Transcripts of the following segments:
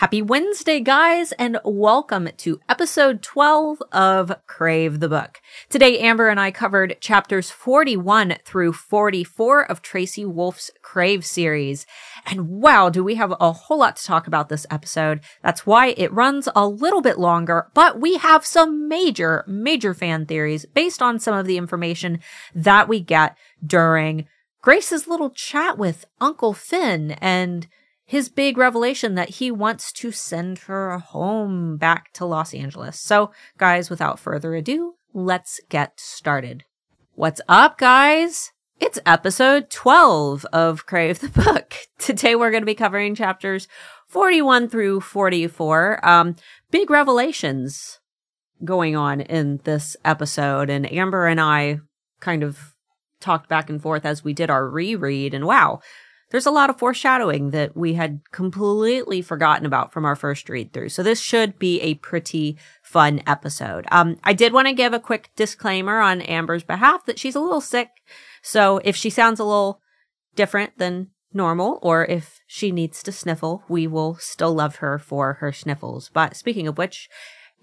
Happy Wednesday, guys, and welcome to episode 12 of Crave the Book. Today, Amber and I covered chapters 41 through 44 of Tracy Wolff's Crave series. And wow, do we have a whole lot to talk about this episode. That's why it runs a little bit longer, but we have some major, major fan theories based on some of the information that we get during Grace's little chat with Uncle Finn and his big revelation that he wants to send her home back to Los Angeles. So, guys, without further ado, let's get started. What's up, guys? It's episode 12 of Crave the Book. Today we're going to be covering chapters 41 through 44. Um, big revelations going on in this episode, and Amber and I kind of talked back and forth as we did our reread, and wow, there's a lot of foreshadowing that we had completely forgotten about from our first read through. So this should be a pretty fun episode. Um, I did want to give a quick disclaimer on Amber's behalf that she's a little sick. So if she sounds a little different than normal or if she needs to sniffle, we will still love her for her sniffles. But speaking of which,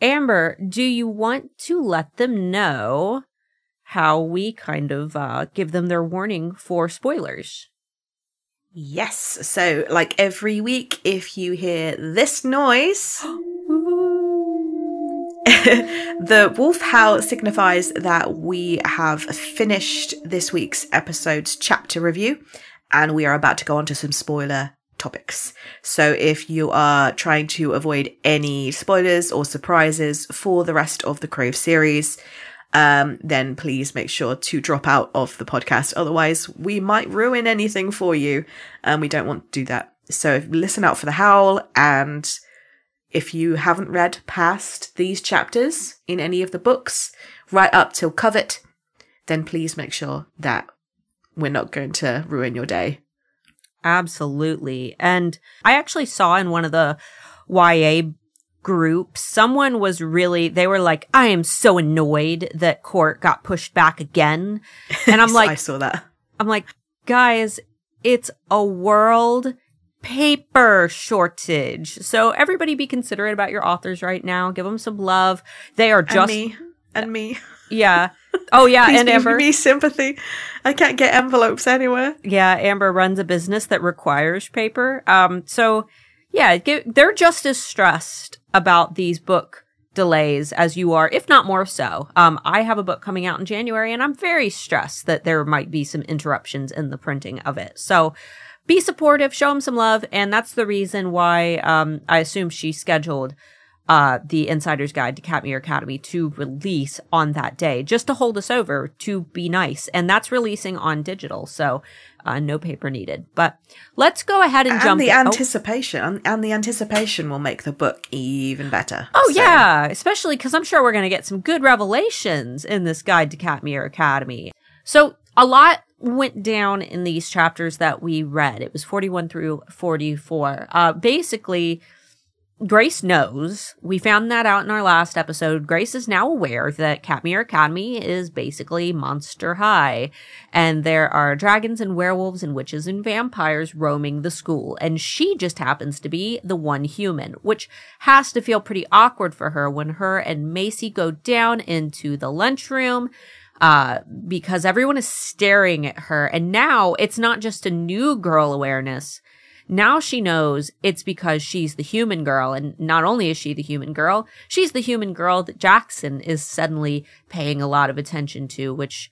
Amber, do you want to let them know how we kind of uh, give them their warning for spoilers? Yes. So, like every week, if you hear this noise, the wolf howl signifies that we have finished this week's episode's chapter review and we are about to go on to some spoiler topics. So, if you are trying to avoid any spoilers or surprises for the rest of the Crave series, um, then please make sure to drop out of the podcast. Otherwise, we might ruin anything for you, and we don't want to do that. So listen out for the howl, and if you haven't read past these chapters in any of the books, right up till Covet, then please make sure that we're not going to ruin your day. Absolutely. And I actually saw in one of the YA group, someone was really, they were like, I am so annoyed that Court got pushed back again. And I'm like, I saw that. I'm like, guys, it's a world paper shortage. So everybody be considerate about your authors right now. Give them some love. They are just and me and me. Yeah. Oh yeah, Please and give Amber. me sympathy. I can't get envelopes anywhere. Yeah, Amber runs a business that requires paper. Um, so yeah, they're just as stressed about these book delays as you are, if not more so. Um, I have a book coming out in January and I'm very stressed that there might be some interruptions in the printing of it. So be supportive, show them some love. And that's the reason why, um, I assume she scheduled, uh, the Insider's Guide to Katmere Academy to release on that day, just to hold us over, to be nice. And that's releasing on digital. So uh, no paper needed. But let's go ahead and, and jump. the in. anticipation, oh. and the anticipation will make the book even better. Oh so. yeah, especially because I'm sure we're going to get some good revelations in this guide to Katmere Academy. So a lot went down in these chapters that we read. It was 41 through 44. Uh, basically Grace knows. We found that out in our last episode. Grace is now aware that Katmere Academy is basically monster high. And there are dragons and werewolves and witches and vampires roaming the school. And she just happens to be the one human, which has to feel pretty awkward for her when her and Macy go down into the lunchroom. Uh, because everyone is staring at her. And now it's not just a new girl awareness now she knows it's because she's the human girl. And not only is she the human girl, she's the human girl that Jaxon is suddenly paying a lot of attention to, which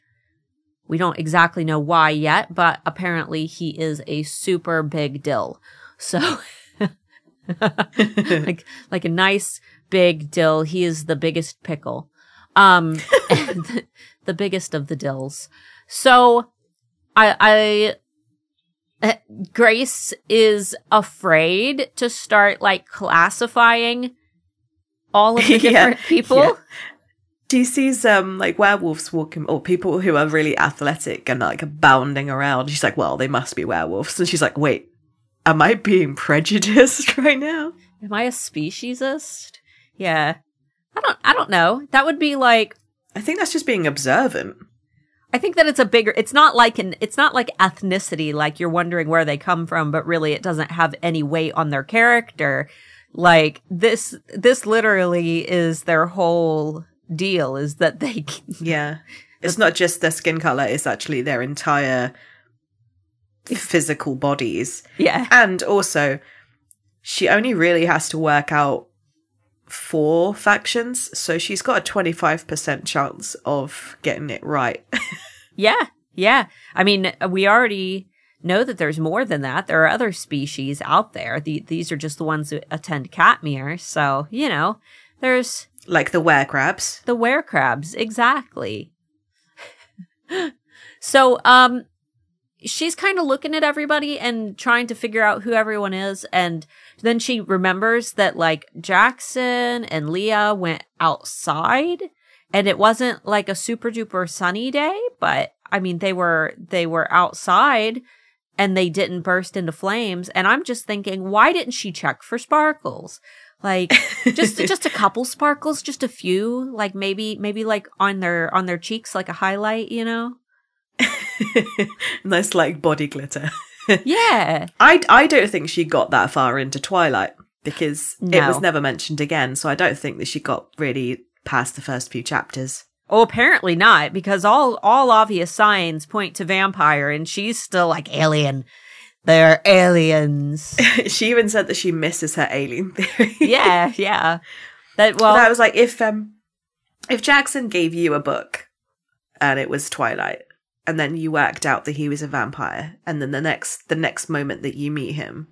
we don't exactly know why yet, but apparently he is a super big dill. So, like, like a nice big dill. He is the biggest pickle. Um, the, the biggest of the dills. So, I, I Grace is afraid to start like classifying all of the different yeah, people. Yeah. She sees um like werewolves walking or people who are really athletic and like bounding around. She's like, well, they must be werewolves. And she's like, wait, am I being prejudiced right now? Am I a speciesist? Yeah. I don't I don't know. That would be like I think that's just being observant. I think that it's a bigger it's not like an it's not like ethnicity like you're wondering where they come from but really it doesn't have any weight on their character. Like this, this literally is their whole deal is that they, Yeah. It's not just their skin color, it's actually their entire physical bodies. yeah, And also, she only really has to work out four factions, so she's got a 25% chance of getting it right. yeah, yeah. I mean, we already know that there's more than that. There are other species out there. The, these are just the ones that attend Katmere. So, you know, there's like the werecrabs. the werecrabs. Exactly. so, um, she's kind of looking at everybody and trying to figure out who everyone is. And then she remembers that like Jaxon and Lia went outside and it wasn't like a super duper sunny day, but I mean, they were, they were outside and they didn't burst into flames. And I'm just thinking, why didn't she check for sparkles? Like just, just a couple sparkles, just a few, like maybe, maybe like on their, on their cheeks, like a highlight, you know? nice, like body glitter. Yeah. I, I don't think she got that far into Twilight because it was never mentioned again, so I don't think that she got really past the first few chapters. Oh, apparently not, because all all obvious signs point to vampire, and she's still like alien. They're aliens. she even said that she misses her alien theory. yeah, yeah. That well, I was like, if um, if Jaxon gave you a book and it was Twilight, and then you worked out that he was a vampire, and then the next the next moment that you meet him,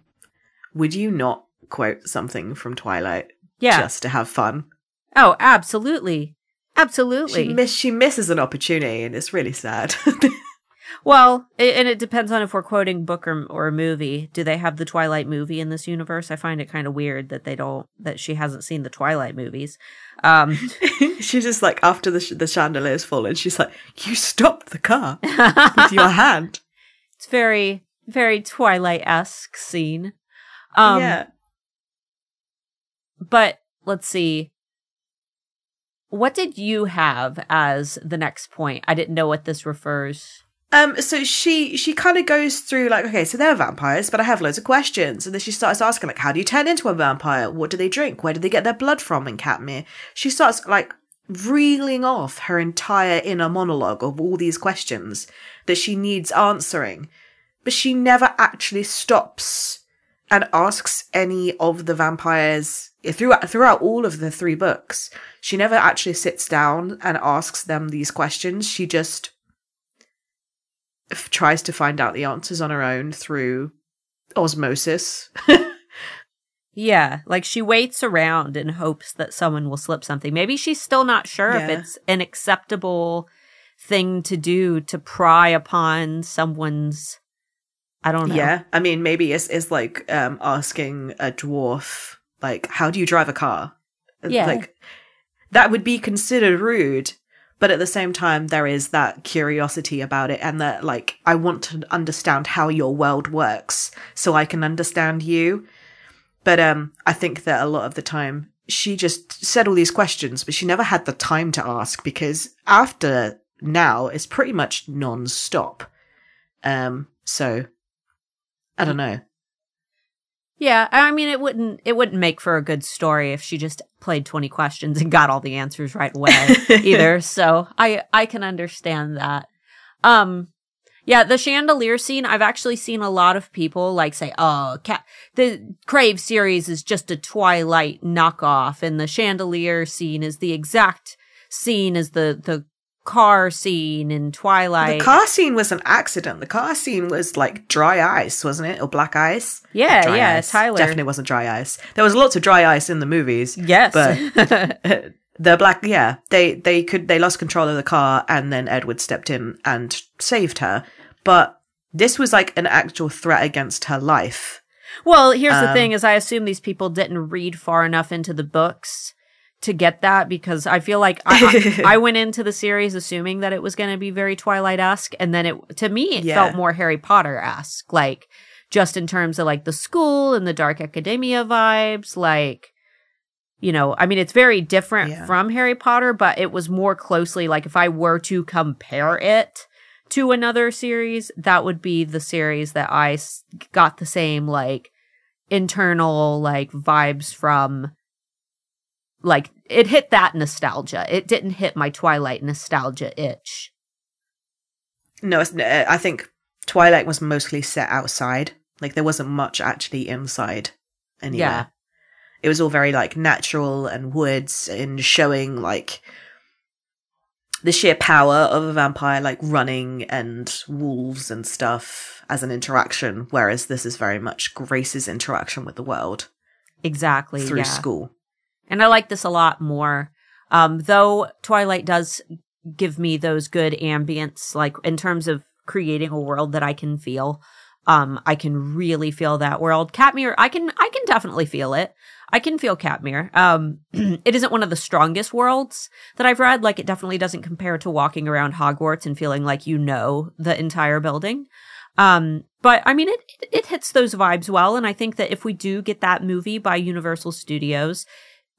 would you not quote something from Twilight yeah. just to have fun? oh, absolutely, absolutely. She miss she misses an opportunity, and it's really sad. well, and it depends on if we're quoting book or or a movie. Do they have the Twilight movie in this universe? I find it kind of weird that they don't that she hasn't seen the Twilight movies. Um, she's just like after the sh- the chandelier's fallen, she's like, "You stopped the car with your hand." it's very very Twilight esque scene. Um, yeah. but let's see. What did you have as the next point? I didn't know what this refers. Um, so she she kind of goes through like, okay, so they're vampires, but I have loads of questions, and then she starts asking like, how do you turn into a vampire? What do they drink? Where do they get their blood from in Katmere? She starts like reeling off her entire inner monologue of all these questions that she needs answering, but she never actually stops and asks any of the vampires throughout throughout all of the three books. She never actually sits down and asks them these questions. She just f- tries to find out the answers on her own through osmosis. Yeah, like she waits around in hopes that someone will slip something. Maybe she's still not sure if it's an acceptable thing to do to pry upon someone's. I don't know. Yeah, I mean, maybe it's, it's like um, asking a dwarf, like, how do you drive a car? Yeah. Like, that would be considered rude, but at the same time, there is that curiosity about it, and that, like, I want to understand how your world works so I can understand you. But um, I think that a lot of the time, she just said all these questions, but she never had the time to ask because after now, it's pretty much non stop. Um, so I don't know. Yeah, I mean it wouldn't it wouldn't make for a good story if she just played 20 questions and got all the answers right away either. So, I I can understand that. Um yeah, the chandelier scene, I've actually seen a lot of people like say, "Oh, Cat the Crave series is just a Twilight knockoff and the chandelier scene is the exact scene as the the car scene in Twilight." The car scene was an accident. The car scene was like dry ice, wasn't it? Or black ice? yeah, Dry yeah, ice. Tyler. Definitely wasn't dry ice. There was lots of dry ice in the movies. Yes. But the black yeah, they they could they lost control of the car and then Edward stepped in and saved her. But this was like an actual threat against her life. Well, here's the Um, thing: is I assume these people didn't read far enough into the books to get that because I feel like I, I, I went into the series assuming that it was going to be very Twilight esque, and then it to me it Yeah. felt more Harry Potter esque, like just in terms of like the school and the dark academia vibes, like. You know, I mean, it's very different Yeah. from Harry Potter, but it was more closely like if I were to compare it to another series, that would be the series that I s- got the same like internal like vibes from like it hit that nostalgia. It didn't hit my Twilight nostalgia itch. No, uh, I think Twilight was mostly set outside. Like there wasn't much actually inside anywhere. Yeah. It was all very like natural and woods and showing like the sheer power of a vampire like running and wolves and stuff as an interaction whereas this is very much Grace's interaction with the world Exactly. through yeah. school. And I like this a lot more. Um, though Twilight does give me those good ambience, like in terms of creating a world that I can feel. Um, I can really feel that world. Katmere, I can, I can definitely feel it. I can feel Katmere. Um, it isn't one of the strongest worlds that I've read. Like, it definitely doesn't compare to walking around Hogwarts and feeling like you know the entire building. Um, but I mean, it, it hits those vibes well. And I think that if we do get that movie by Universal Studios,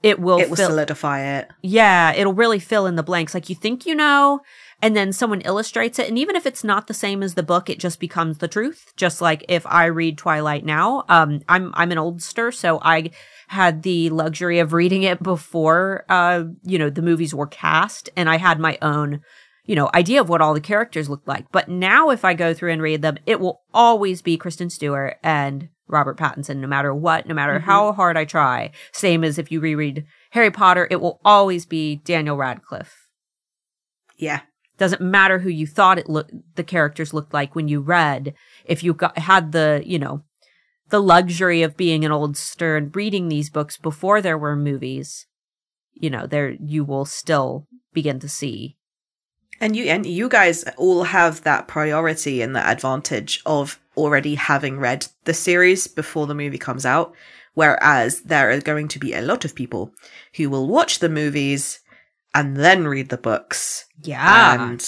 it will it will fill, solidify it. yeah, it'll really fill in the blanks. Like you think you know, and then someone illustrates it. And even if it's not the same as the book, it just becomes the truth. Just like if I read Twilight now, um, I'm, I'm an oldster, so I had the luxury of reading it before, uh, you know, the movies were cast and I had my own, you know, idea of what all the characters looked like. But now if I go through and read them, it will always be Kristen Stewart and Robert Pattinson, no matter what, no matter Mhm. how hard I try. Same as if you reread Harry Potter, it will always be Daniel Radcliffe. Yeah. Doesn't matter who you thought it looked, the characters looked like when you read. If you got, had the, you know, the luxury of being an oldster and reading these books before there were movies, you know, there, you will still begin to see. And you and you guys all have that priority and that advantage of already having read the series before the movie comes out. Whereas there are going to be a lot of people who will watch the movies and then read the books. Yeah. And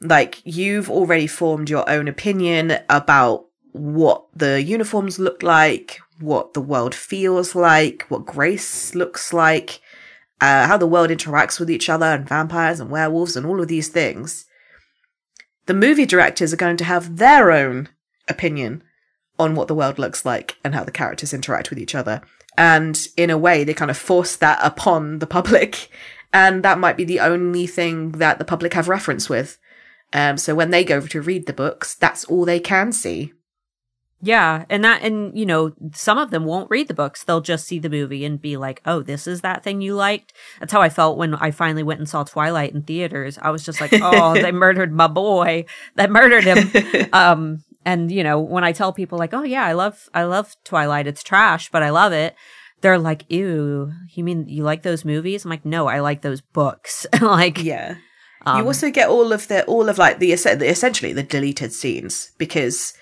like you've already formed your own opinion about what the uniforms look like, what the world feels like, what Grace looks like, uh, how the world interacts with each other, and vampires and werewolves and all of these things. The movie directors are going to have their own opinion on what the world looks like and how the characters interact with each other. And in a way, they kind of force that upon the public. And that might be the only thing that the public have reference with. Um, so when they go to read the books, that's all they can see. Yeah, and that and you know, some of them won't read the books. They'll just see the movie and be like, "Oh, this is that thing you liked." That's how I felt when I finally went and saw Twilight in theaters. I was just like, "Oh, they murdered my boy. They murdered him." um and you know, when I tell people like, "Oh yeah, I love I love Twilight. It's trash, but I love it." They're like, "Ew, you mean you like those movies?" I'm like, "No, I like those books." like Yeah. um, you also get all of the all of like the es- essentially the deleted scenes because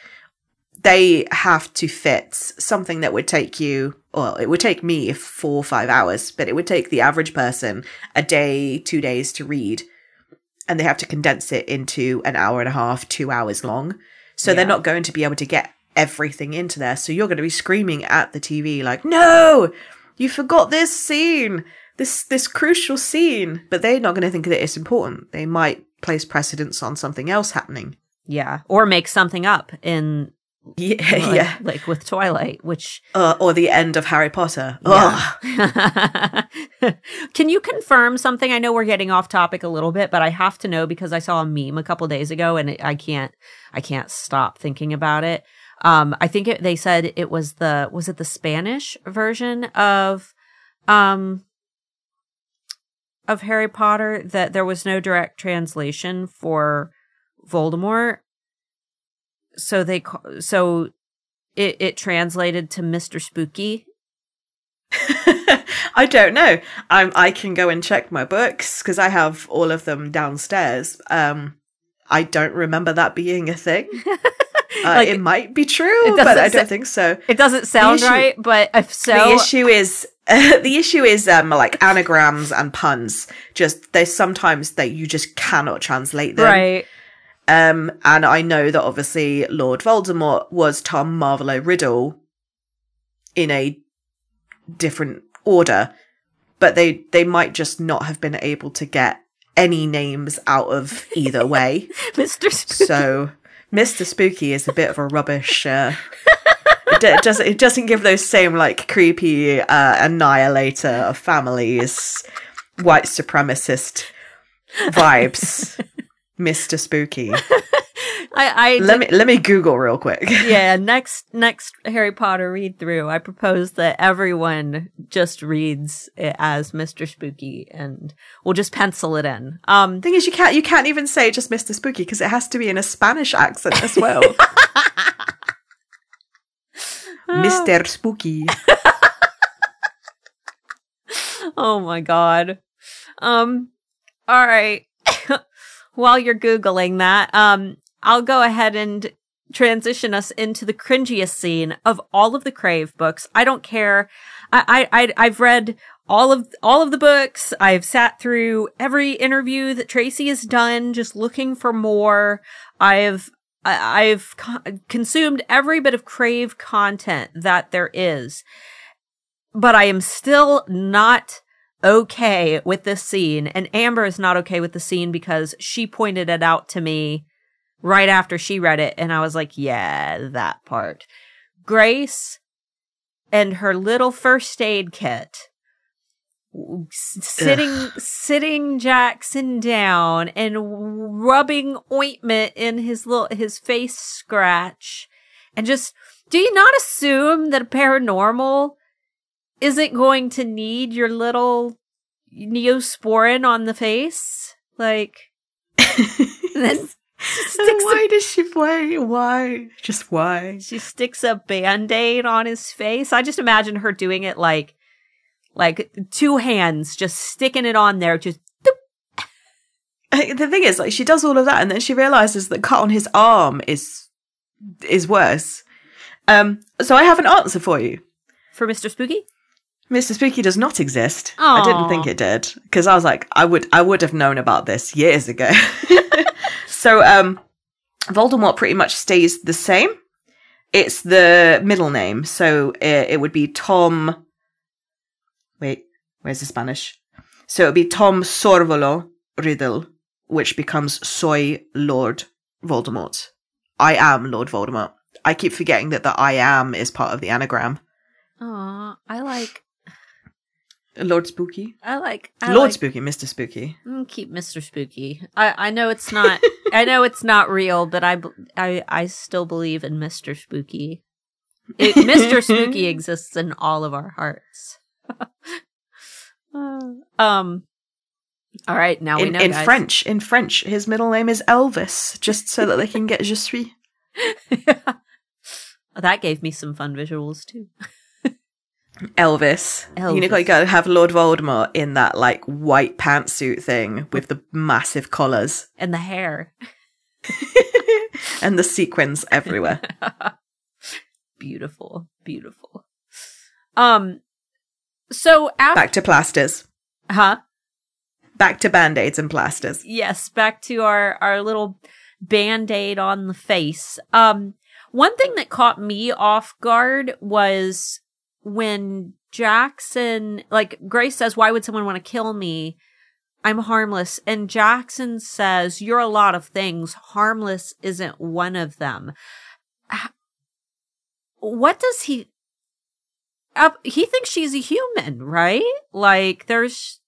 they have to fit something that would take you well it would take me four or five hours but it would take the average person a day two days to read. And they have to condense it into an hour and a half two hours long. So they're not going to be able to get everything into there. So you're going to be screaming at the tv like no! You forgot this scene! This this crucial scene! But they're not going to think that it's important. They might place precedence on something else happening. Yeah, or make something up in yeah like, yeah like with Twilight, which uh, or the end of harry potter. Yeah. Can you confirm something? I know we're getting off topic a little bit, but I have to know because I saw a meme a couple days ago and it, I can't I can't stop thinking about it. Um I think it, they said it was the was it the Spanish version of um of Harry Potter that there was no direct translation for Voldemort. So they so it it translated to Mr. Spooky I don't know. I'm, I can go and check my books because I have all of them downstairs. Um, I don't remember that being a thing. Uh, Like, it might be true, but I don't sa- think so. It doesn't sound issue- right, but if so, the issue is the issue is um, like anagrams and puns. Just there's sometimes that you just cannot translate them. right? Um, and I know that obviously Lord Voldemort was Tom Marvolo Riddle in a different order, but they they might just not have been able to get any names out of either way. Mr. Spooky. so Mr. Spooky is a bit of a rubbish uh, it, d- doesn't it doesn't give those same like creepy uh, annihilator of families, white supremacist vibes, Mister Spooky. I, I Let me let me Google real quick. yeah, next next Harry Potter read through, I propose that everyone just reads it as Mr. Spooky and we'll just pencil it in. Um Thing is, you can't you can't even say just Mister Spooky because it has to be in a Spanish accent as well. Mister Spooky. Oh my god. Um all right. While you're googling that, um I'll go ahead and transition us into the cringiest scene of all of the Crave books. I don't care. I I, I I've read all of all of the books. I've sat through every interview that Tracy has done just looking for more. I've I've co- consumed every bit of Crave content that there is. But I am still not okay with this scene. And Amber is not okay with the scene because she pointed it out to me right after she read it. And I was like, yeah, that part. Grace and her little first aid kit sitting sitting Jaxon down and rubbing ointment in his little his face scratch and just do you not assume that a paranormal isn't going to need your little neosporin on the face like then sticks a why does she why why just why? she sticks a band-aid on his face. I just imagine her doing it like like two hands just sticking it on there just. The thing is, like, she does all of that, and then she realizes that cut on his arm is is worse. Um, so I have an answer for you. for Mr. Spooky. Mr. Spooky does not exist. I didn't think it did because I was like, I would, I would have known about this years ago. so, um, Voldemort pretty much stays the same. It's the middle name, so it, it would be Tom. Wait, where's the Spanish? So it would be Tom Sorvolo Riddle, which becomes Soy Lord Voldemort. I am Lord Voldemort. I keep forgetting that the I am is part of the anagram. Aw, I like Lord Spooky. I like I Lord like, Spooky, Mr. Spooky. Mm, keep Mr. Spooky. I I know it's not I know it's not real, but I I I still believe in Mr. Spooky. It, Mr. Spooky exists in all of our hearts. Um. All right, now we in know. in guys. French, in French, his middle name is Elvis, just so that they can get je suis. that gave me some fun visuals too. Elvis. You know, Elvis. you gotta have Lord Voldemort in that like white pantsuit thing with the massive collars And the hair. and the sequins everywhere. beautiful, beautiful. Um. So after, Back to plasters. huh? Back to band aids and plasters. Yes, back to our our little band-aid on the face. Um one thing that caught me off guard was when Jaxon like Grace says, Why would someone want to kill me? I'm harmless. And Jaxon says, You're a lot of things. Harmless isn't one of them. What does he uh, he thinks she's a human, right? Like there's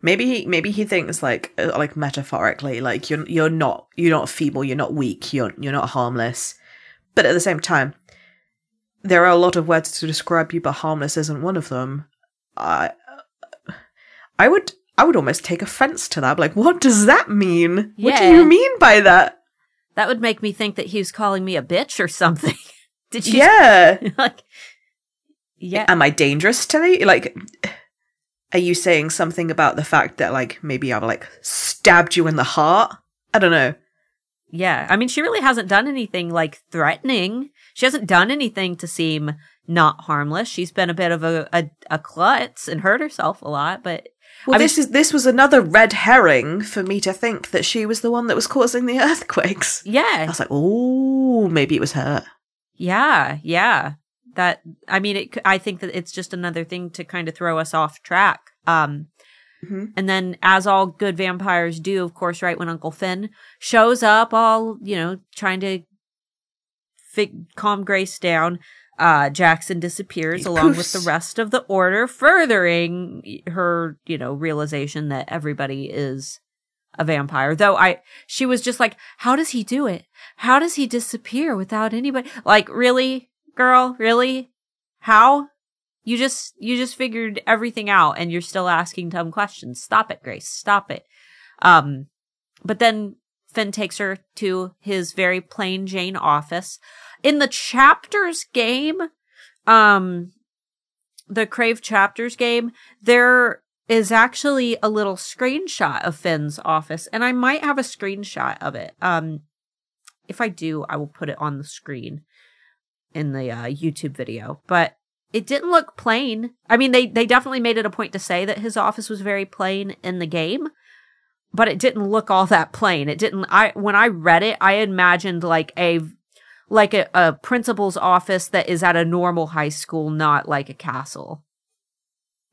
Maybe he maybe he thinks like uh, like metaphorically, like you're you're not you're not feeble, you're not weak, you're you're not harmless. But at the same time, there are a lot of words to describe you, but harmless isn't one of them. I I would I would almost take offense to that. Like, what does that mean? What do you mean by that? That would make me think that he was calling me a bitch or something. Did you? Yeah. like, yeah. Am I dangerous to you? Like, are you saying something about the fact that like maybe I've like stabbed you in the heart? I don't know. Yeah. I mean, she really hasn't done anything like threatening. She hasn't done anything to seem not harmless. She's been a bit of a, a, a klutz and hurt herself a lot, but Well, I mean- this is this was another red herring for me to think that she was the one that was causing the earthquakes. Yeah, I was like, oh, maybe it was her. Yeah. Yeah. That, I mean, it, I think that it's just another thing to kind of throw us off track. Um, Mhm. And then, as all good vampires do, of course, right when Uncle Finn shows up, all, you know, trying to fig- calm Grace down. Uh, Jaxon disappears He along with the rest of the order, furthering her, you know, realization that everybody is a vampire. Though I, she was just like, how does he do it? How does he disappear without anybody? Like, really, girl? Really? How? You just, you just figured everything out and you're still asking dumb questions. Stop it, Grace. Stop it. Um, but then Finn takes her to his very plain Jane office. In the chapters game, um, the Crave chapters game, there is actually a little screenshot of Finn's office, and I might have a screenshot of it. Um, if I do, I will put it on the screen in the uh, YouTube video. But it didn't look plain. I mean, they they definitely made it a point to say that his office was very plain in the game, but it didn't look all that plain. It didn't. I when I read it, I imagined like a like a, a principal's office that is at a normal high school, not like a castle,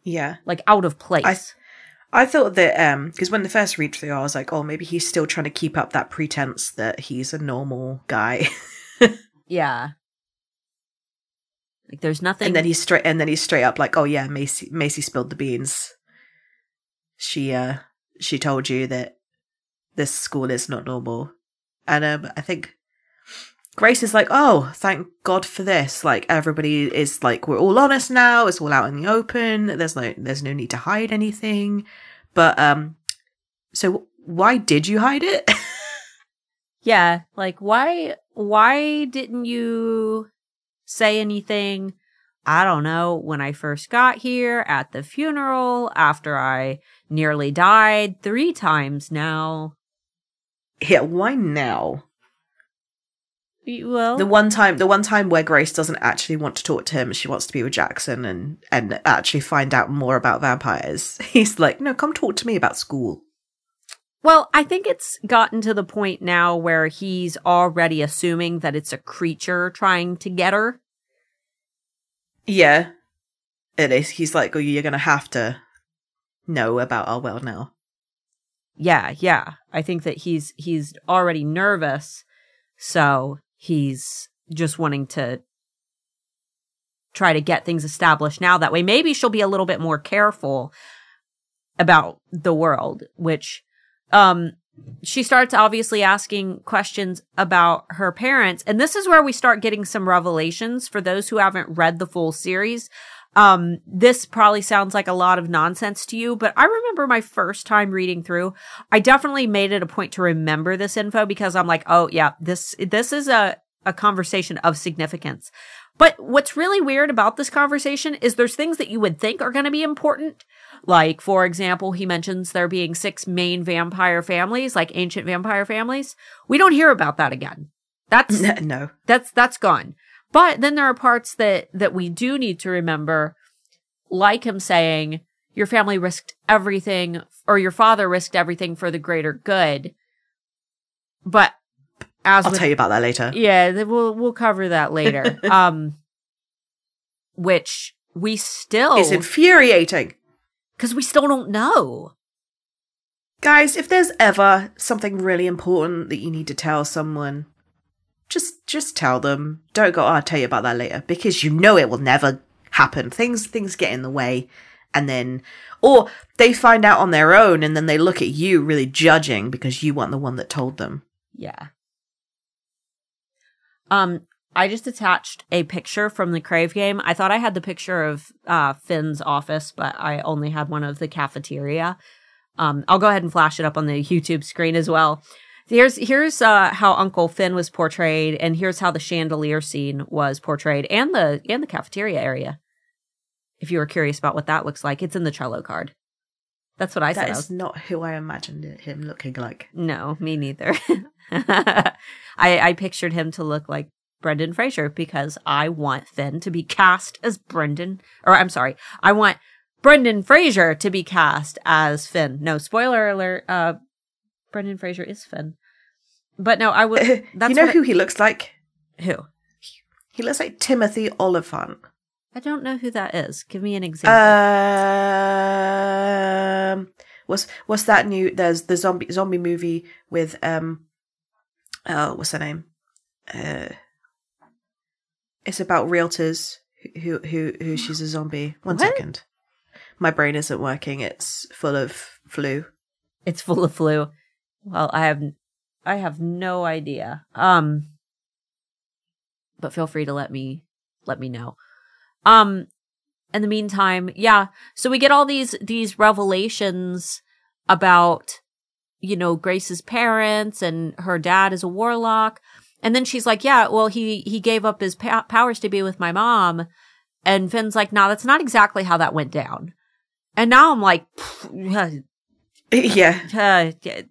Yeah. like out of place. I thought that um because when the first read through, I was like, oh, maybe he's still trying to keep up that pretense that he's a normal guy, yeah. Like there's nothing. and then he's straight, and then he's straight up like, oh yeah, Macy, Macy spilled the beans. She uh she told you that this school is not normal, and um I think Grace is like, oh, thank God for this. Like everybody is like, we're all honest now. It's all out in the open. There's no there's no need to hide anything. But um, so why did you hide it? Yeah, like why why didn't you say anything? I don't know, when I first got here, at the funeral, after I nearly died 3 times now. yeah, why now? Well, The one time, the one time where Grace doesn't actually want to talk to him, she wants to be with Jaxon and and actually find out more about vampires. He's like, no, come talk to me about school. well, I think it's gotten to the point now where he's already assuming that it's a creature trying to get her. Yeah, it is. He's like, oh, you're gonna have to know about our world now. Yeah, yeah. I think that he's he's already nervous, so he's just wanting to try to get things established now that way. Maybe she'll be a little bit more careful about the world, which um she starts obviously asking questions about her parents and this is where we start getting some revelations for those who haven't read the full series um this probably sounds like a lot of nonsense to you but i remember my first time reading through i definitely made it a point to remember this info because i'm like oh yeah this this is a a conversation of significance but what's really weird about this conversation is there's things that you would think are going to be important. Like, for example, he mentions there being six main vampire families, like ancient vampire families. We don't hear about that again. That's no, that's that's gone. But then there are parts that that we do need to remember, like him saying, "Your family risked everything, or your father risked everything for the greater good." But as I'll with tell you about that later. yeah, we'll we'll cover that later. um, which we still is infuriating. because we still don't know. Guys, if there's ever something really important that you need to tell someone, just just tell them. Don't go, oh, I'll tell you about that later, because you know it will never happen. Things things get in the way, and then or they find out on their own, and then they look at you really judging because you weren't the one that told them. Yeah. Um, I just attached a picture from the Crave game. I thought I had the picture of uh, Finn's office, but I only had one of the cafeteria. Um, I'll go ahead and flash it up on the YouTube screen as well. Here's here's uh, how Uncle Finn was portrayed, and here's how the chandelier scene was portrayed, and the and the cafeteria area. If you were curious about what that looks like, it's in the Trello card. That's what I said. That is not who I imagined him looking like. no, me neither. I I pictured him to look like Brendan Fraser because I want Finn to be cast as Brendan or I'm sorry, I want Brendan Fraser to be cast as Finn. No, spoiler alert, uh Brendan Fraser is Finn. But no, I would that's you know who he looks like? Who? He looks like Timothy Olyphant. I don't know who that is. Give me an example. Um, what's what's that new? There's the zombie zombie movie with um, oh, what's her name? Uh, It's about realtors who who who she's a zombie. One What? second. My brain isn't working. It's full of flu. It's full of flu. Well, I have I have no idea. Um but feel free to let me let me know. Um in the meantime, yeah, so we get all these these revelations about you know Grace's parents and her dad is a warlock. And then she's like, "Yeah, well he he gave up his pa- powers to be with my mom." And Finn's like, "No, that's not exactly how that went down." And now I'm like, yeah. uh, yeah,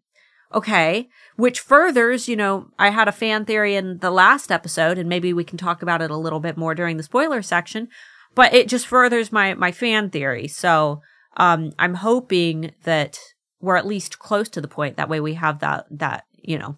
okay. Which furthers, you know, I had a fan theory in the last episode, and maybe we can talk about it a little bit more during the spoiler section. But it just furthers my my fan theory. So um, I'm hoping that we're at least close to the point. That way, we have that that you know,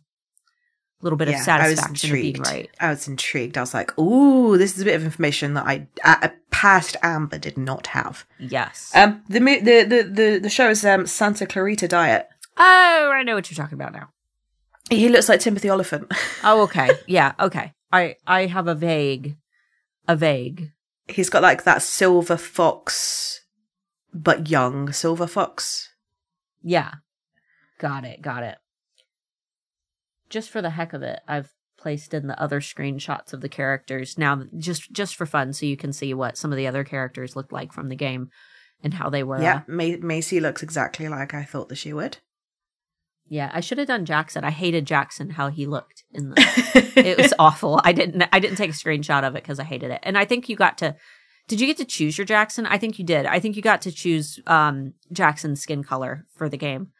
little bit of satisfaction I was being intrigued. right. I was intrigued. I was like, "Ooh, this is a bit of information that I uh, past Amber did not have." Yes. Um, the the the the, the show is um Santa Clarita Diet. Oh, I know what you're talking about now. He looks like Timothy Olyphant. Oh, okay. yeah. Okay. I I have a vague, a vague. He's got like that silver fox, but young silver fox. Yeah. Got it. Got it. Just for the heck of it, I've placed in the other screenshots of the characters now just just for fun so you can see what some of the other characters looked like from the game and how they were. Yeah, Ma- Macy looks exactly like I thought that she would. Yeah, I should have done Jaxon. I hated Jaxon how he looked in the It was awful. I didn't I didn't take a screenshot of it cuz I hated it. And I think you got to Did you get to choose your Jaxon? I think you did. I think you got to choose um Jaxon's skin color for the game.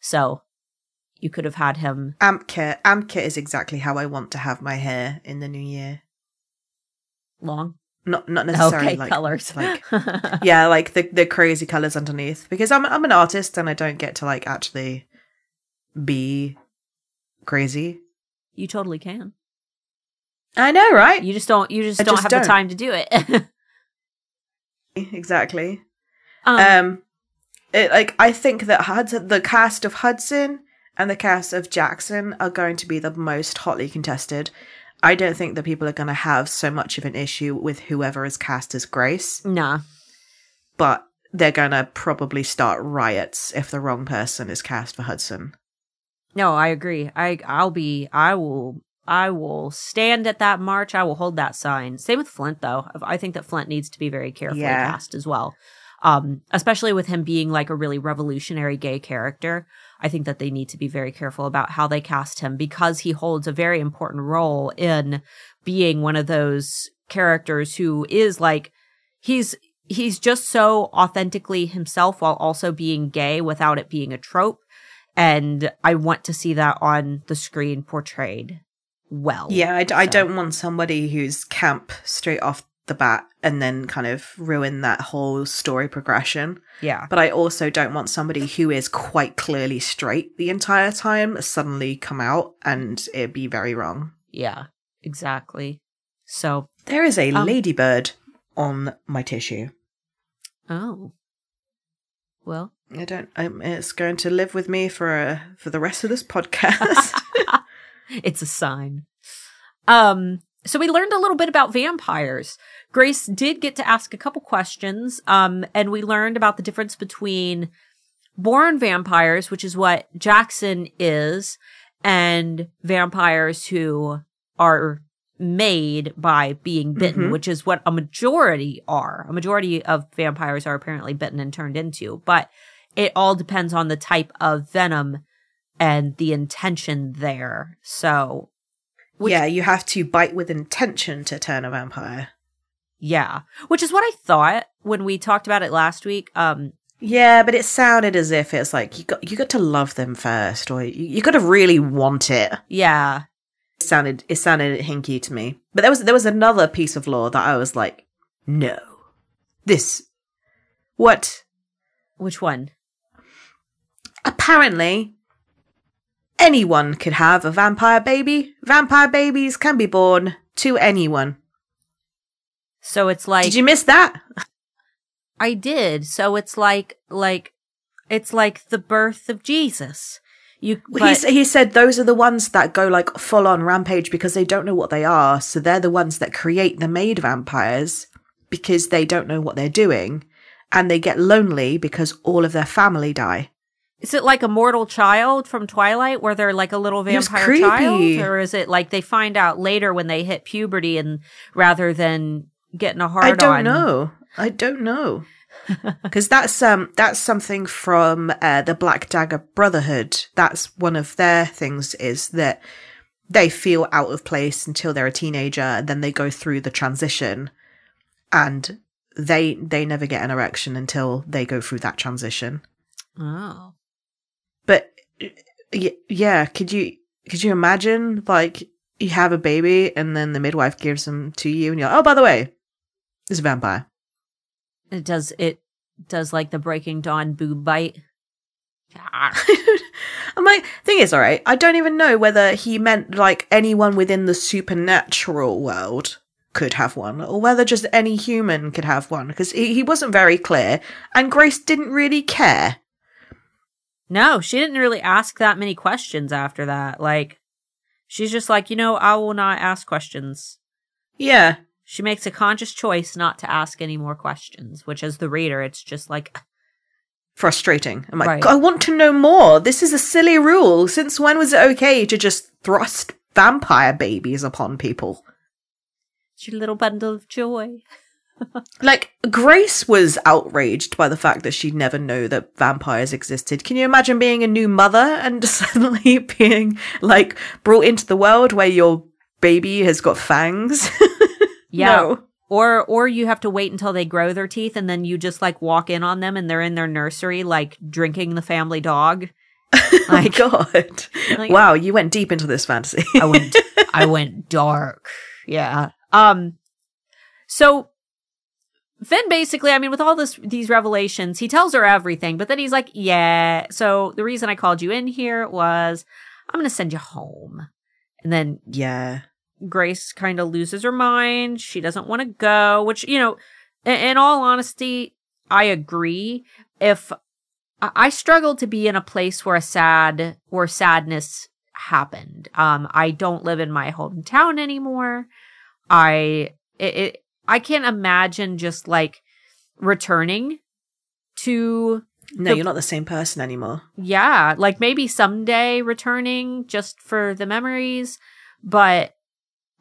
So you could have had him Amka, Amka is exactly how I want to have my hair in the new year. long. Not not necessarily okay, like colors. like yeah, like the the crazy colors underneath because I'm I'm an artist and I don't get to like actually be crazy. you totally can. I know, right? You just don't. You just I don't just have don't. the time to do it. Exactly. um, Um, it, like I think that Hudson, the cast of Hudson and the cast of Jaxon are going to be the most hotly contested. I don't think that people are going to have so much of an issue with whoever is cast as Grace, nah. but they're going to probably start riots if the wrong person is cast for Hudson. No, I agree. I I'll be. I will. I will stand at that march. I will hold that sign. Same with Flint, though. I think that Flint needs to be very carefully Yeah. cast as well. Um, especially with him being like a really revolutionary gay character. I think that they need to be very careful about how they cast him because he holds a very important role in being one of those characters who is like he's he's just so authentically himself while also being gay without it being a trope and I want to see that on the screen portrayed well. Yeah, I, d- I So- don't want somebody who's camp straight off the bat and then kind of ruin that whole story progression. Yeah. But I also don't want somebody who is quite clearly straight the entire time suddenly come out and it be very wrong. Yeah. Exactly. So, There is a Um, ladybird on my tissue. oh. Well, I don't. Um, it's going to live with me for uh, for the rest of this podcast. it's a sign. Um, so we learned a little bit about vampires. Grace did get to ask a couple questions. Um, and we learned about the difference between born vampires, which is what Jaxon is, and vampires who are made by being bitten, Mhm. which is what a majority are. A majority of vampires are apparently bitten and turned into, but it all depends on the type of venom and the intention there. So, Which- yeah, you have to bite with intention to turn a vampire. yeah, which is what I thought when we talked about it last week. Um, Yeah, but it sounded as if it's like you got you got to love them first, or you, you got to really want it. yeah, It sounded it sounded hinky to me. But there was there was another piece of law that I was like, no, this what which one? Apparently anyone could have a vampire baby. Vampire babies can be born to anyone. So it's like Did you miss that? I did. So it's like like it's like the birth of Jesus. You, but, he, he said those are the ones that go like full on rampage because they don't know what they are. So they're the ones that create the made vampires because they don't know what they're doing. And they get lonely because all of their family die. Is it like a mortal child from Twilight where they're like a little vampire child? Or is it like they find out later when they hit puberty and rather than getting a hard on? I don't on? know. I don't know. Because that's um that's something from uh, the Black Dagger Brotherhood. That's one of their things is that they feel out of place until they're a teenager, and then they go through the transition, and they they never get an erection until they go through that transition. Oh. But yeah, could you could you imagine like you have a baby and then the midwife gives them to you, and you're like, oh by the way, it's a vampire. It does it does like the Breaking Dawn boob bite. I'm like, thing is, all right. I don't even know whether he meant like anyone within the supernatural world could have one, or whether just any human could have one, because he, he wasn't very clear, and Grace didn't really care. No, she didn't really ask that many questions after that. Like she's just like, you know, I will not ask questions. Yeah, She makes a conscious choice not to ask any more questions, which as the reader, it's just like frustrating. I'm like, Right. I want to know more. This is a silly rule. Since when was it okay to just thrust vampire babies upon people? it's your little bundle of joy. Like, Grace was outraged by the fact that she'd never know that vampires existed. Can you imagine being a new mother and suddenly being, like, brought into the world where your baby has got fangs? Yeah. No. Or or you have to wait until they grow their teeth and then you just like walk in on them and they're in their nursery like drinking the family dog. Oh, Like- God. like- wow, you went deep into this fantasy. I went I went dark. Yeah. Um so Finn basically, I mean, with all this these revelations, he tells her everything, but then he's like, Yeah, so the reason I called you in here was I'm gonna send you home. And then yeah. Grace kind of loses her mind. She doesn't want to go, which, you know, in, in all honesty, I agree. If I, I struggle to be in a place where a sad, where sadness happened. Um, I don't live in my hometown anymore. I, it, it I can't imagine just like returning to No, The- you're not the same person anymore. yeah, like maybe someday returning just for the memories, but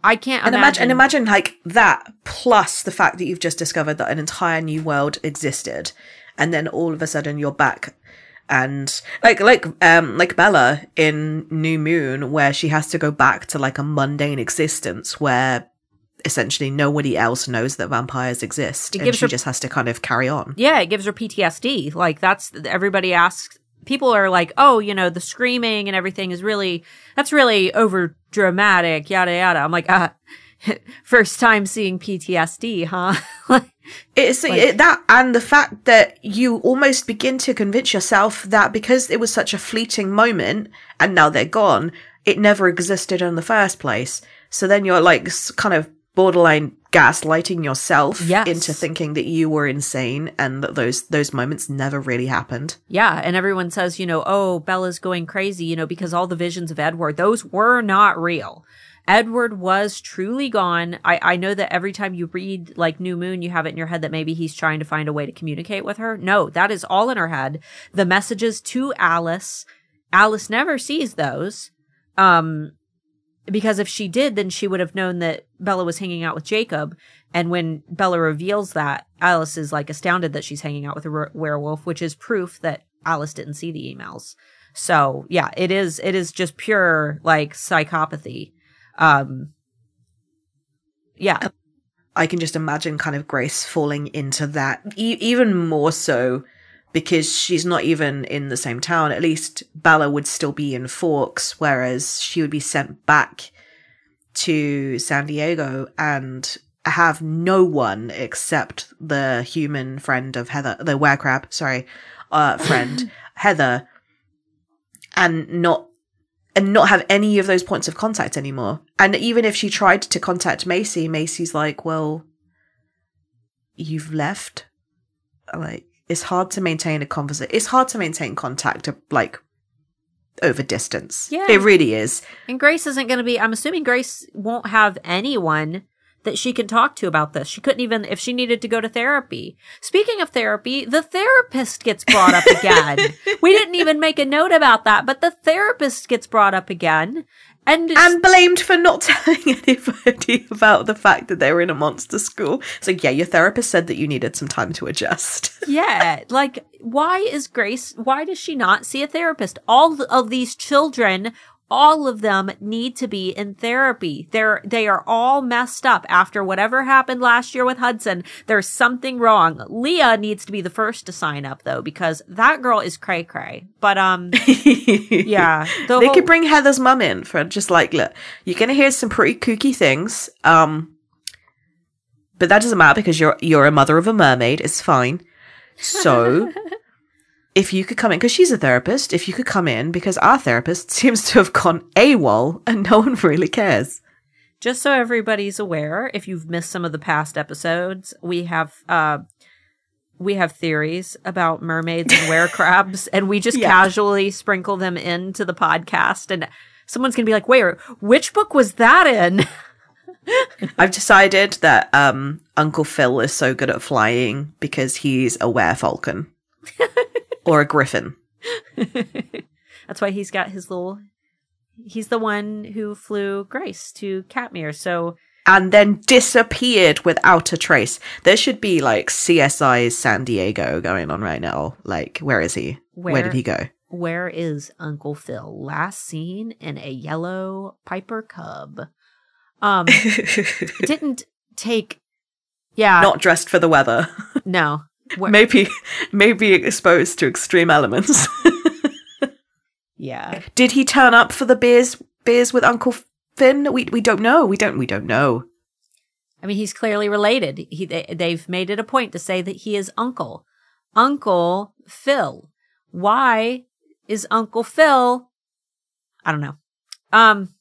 I can't And imagine. and imagine like that plus the fact that you've just discovered that an entire new world existed, and then all of a sudden you're back, and like like um like Bella in New Moon, where she has to go back to like a mundane existence where essentially nobody else knows that vampires exist, and she her- just has to kind of carry on. yeah, it gives her PTSD. Like that's everybody asks. People are like, oh, you know, the screaming and everything is really that's really over dramatic, yada yada. I'm like, uh, first time seeing PTSD, huh? It's Like- it, that and the fact that you almost begin to convince yourself that because it was such a fleeting moment and now they're gone, it never existed in the first place. So then you're like kind of borderline gaslighting yourself Yes. into thinking that you were insane and that those those moments never really happened. yeah, and everyone says, you know, oh, Bella's going crazy, you know, because all the visions of Edward, those were not real. Edward was truly gone. I, I know that every time you read like New Moon, you have it in your head that maybe he's trying to find a way to communicate with her. No, that is all in her head. The messages to Alice, Alice never sees those. Um, because if she did, then she would have known that Bella was hanging out with Jacob. And when Bella reveals that, Alice is like astounded that she's hanging out with a were- werewolf, which is proof that Alice didn't see the emails. So yeah, it is, it is just pure like psychopathy. Um, yeah. I can just imagine kind of Grace falling into that e- even more so because she's not even in the same town. At least Bella would still be in Forks, whereas she would be sent back to San Diego and have no one except the human friend of Heather, the werecrab, sorry, uh, friend Heather, and not and not have any of those points of contact anymore. And even if she tried to contact Macy, Macy's like, "Well, you've left." Like, it's hard to maintain a conversation. It's hard to maintain contact, like over distance. Yeah. It really is. And Grace isn't going to be, I'm assuming Grace won't have anyone that she can talk to about this. She couldn't even, if she needed to go to therapy. Speaking of therapy, the therapist gets brought up again. we didn't even make a note about that, but the therapist gets brought up again. And, And blamed for not telling anybody about the fact that they were in a monster school. So yeah, your therapist said that you needed some time to adjust. yeah, like, why is Grace, why does she not see a therapist? All of these children, all of them need to be in therapy. They're, they are all messed up after whatever happened last year with Hudson. There's something wrong. Lia needs to be the first to sign up though, because that girl is cray cray. But, um, yeah, the they whole- could bring Heather's mum in for just like, look, you're gonna hear some pretty kooky things. Um, but that doesn't matter because you're you're a mother of a mermaid. It's fine. So, if you could come in, because she's a therapist, if you could come in, because our therapist seems to have gone AWOL and no one really cares. just so everybody's aware, if you've missed some of the past episodes, we have uh we have theories about mermaids and were crabs, and we just Yeah. casually sprinkle them into the podcast. And someone's gonna be like, "Wait, which book was that in?" I've decided that um, Uncle Phil is so good at flying because he's a werefalcon or a griffin. That's why he's got his little. He's the one who flew Grace to Katmere. So and then disappeared without a trace. There should be like CSI's San Diego going on right now. Like, where is he? Where, Where- did he go? where is Uncle Phil? Last seen in a yellow Piper Cub. Um, didn't take. Yeah, Not dressed for the weather. no. Where- maybe, maybe exposed to extreme elements. yeah, did he turn up for the beers? Beers with Uncle Finn? We we don't know. We don't. We don't know. I mean he's clearly related. He they, they've made it a point to say that he is Uncle, Uncle Phil. Why is Uncle Phil? I don't know. Um.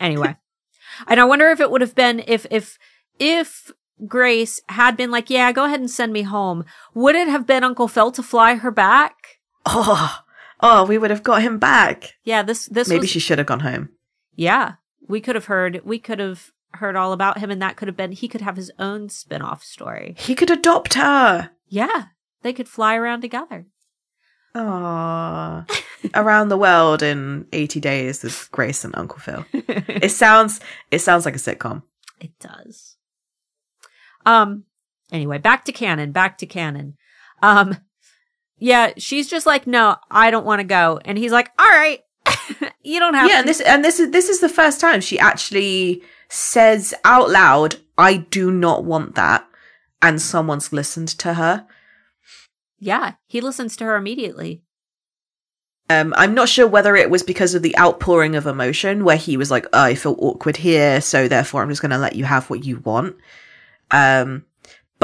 Anyway, and I wonder if it would have been if if if Grace had been like, yeah, go ahead and send me home. Would it have been Uncle Phil to fly her back? Oh, oh, we would have got him back. Yeah, this this Maybe was she should have gone home. yeah. We could have heard we could have heard all about him, and that could have been he could have his own spin off story. He could adopt her. Yeah, they could fly around together. Aww. Around the world in 80 days with Grace and Uncle Phil. It sounds it sounds like a sitcom. It does. Um anyway, back to canon, back to canon. Um yeah, she's just like, "No, I don't want to go." And he's like, "All right. you don't have Yeah, to." and this and this is this is the first time she actually says out loud, "I do not want that." And someone's listened to her. yeah, he listens to her immediately. Um, I'm not sure whether it was because of the outpouring of emotion where he was like, oh, I feel awkward here, so therefore I'm just going to let you have what you want. Um,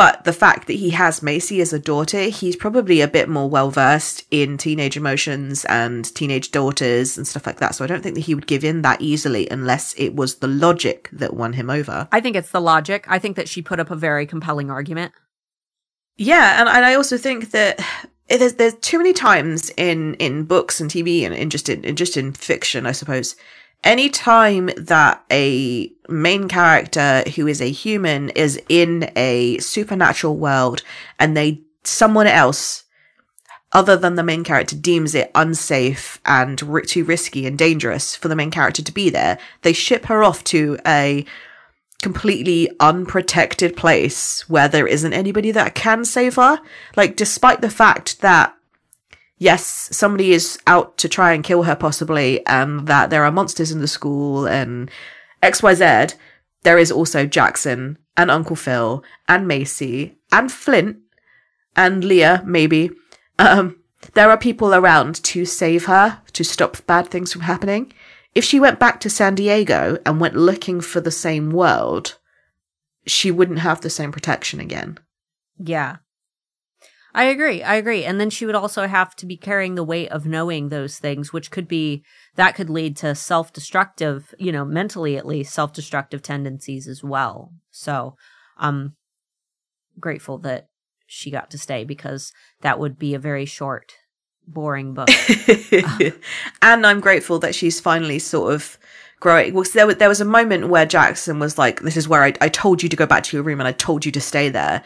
but the fact that he has Macy as a daughter, he's probably a bit more well versed in teenage emotions and teenage daughters and stuff like that. So I don't think that he would give in that easily unless it was the logic that won him over. I think it's the logic. I think that she put up a very compelling argument. Yeah, and, and I also think that there's there's too many times in in books and TV and in just in, in just in fiction, I suppose. Any time that a main character who is a human is in a supernatural world and they someone else other than the main character deems it unsafe and ri- too risky and dangerous for the main character to be there, they ship her off to a completely unprotected place where there isn't anybody that can save her. Like, despite the fact that, yes, somebody is out to try and kill her possibly, and that there are monsters in the school and XYZ, there is also Jaxon and Uncle Phil and Macy and Flint and Lia, maybe. Um, there are people around to save her, to stop bad things from happening. If she went back to San Diego and went looking for the same world, she wouldn't have the same protection again. Yeah. I agree. I agree. And then she would also have to be carrying the weight of knowing those things, which could be, that could lead to self destructive, you know, mentally at least, self destructive tendencies as well. So I'm grateful that she got to stay because that would be a very short boring book. and I'm grateful that she's finally sort of growing. Well, there, was- there was a moment where Jaxon was like, This is where I, I told you to go back to your room and I told you to stay there.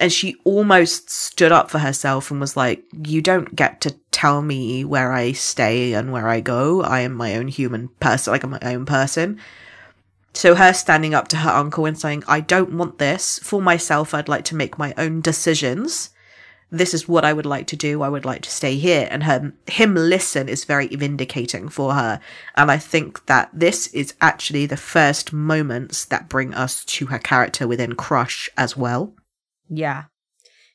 And she almost stood up for herself and was like, You don't get to tell me where I stay and where I go. I am my own human person, like I'm my own person. So her standing up to her uncle and saying, I don't want this for myself. I'd like to make my own decisions this is what I would like to do. I would like to stay here. And her, him listen is very vindicating for her. And I think that this is actually the first moments that bring us to her character within Crush as well. Yeah.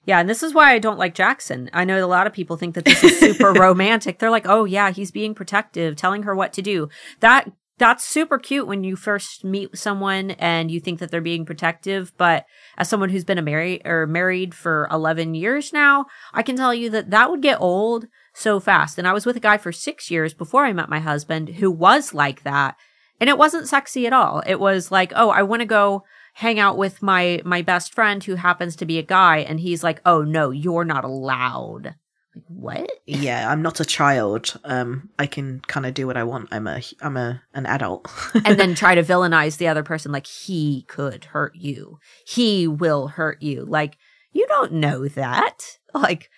Yeah, and this is why I don't like Jaxon. I know a lot of people think that this is super romantic. They're like, "Oh yeah, he's being protective, telling her what to do." That that's super cute when you first meet someone and you think that they're being protective, but as someone who's been a married or married for 11 years now, I can tell you that that would get old so fast. And I was with a guy for 6 years before I met my husband who was like that, and it wasn't sexy at all. It was like, "Oh, I want to go hang out with my my best friend who happens to be a guy and he's like, "Oh no, you're not allowed." Like, what? Yeah, I'm not a child. Um, I can kind of do what I want. I'm a, I'm a, an adult. and then try to villainize the other person like he could hurt you. He will hurt you. Like you don't know that. Like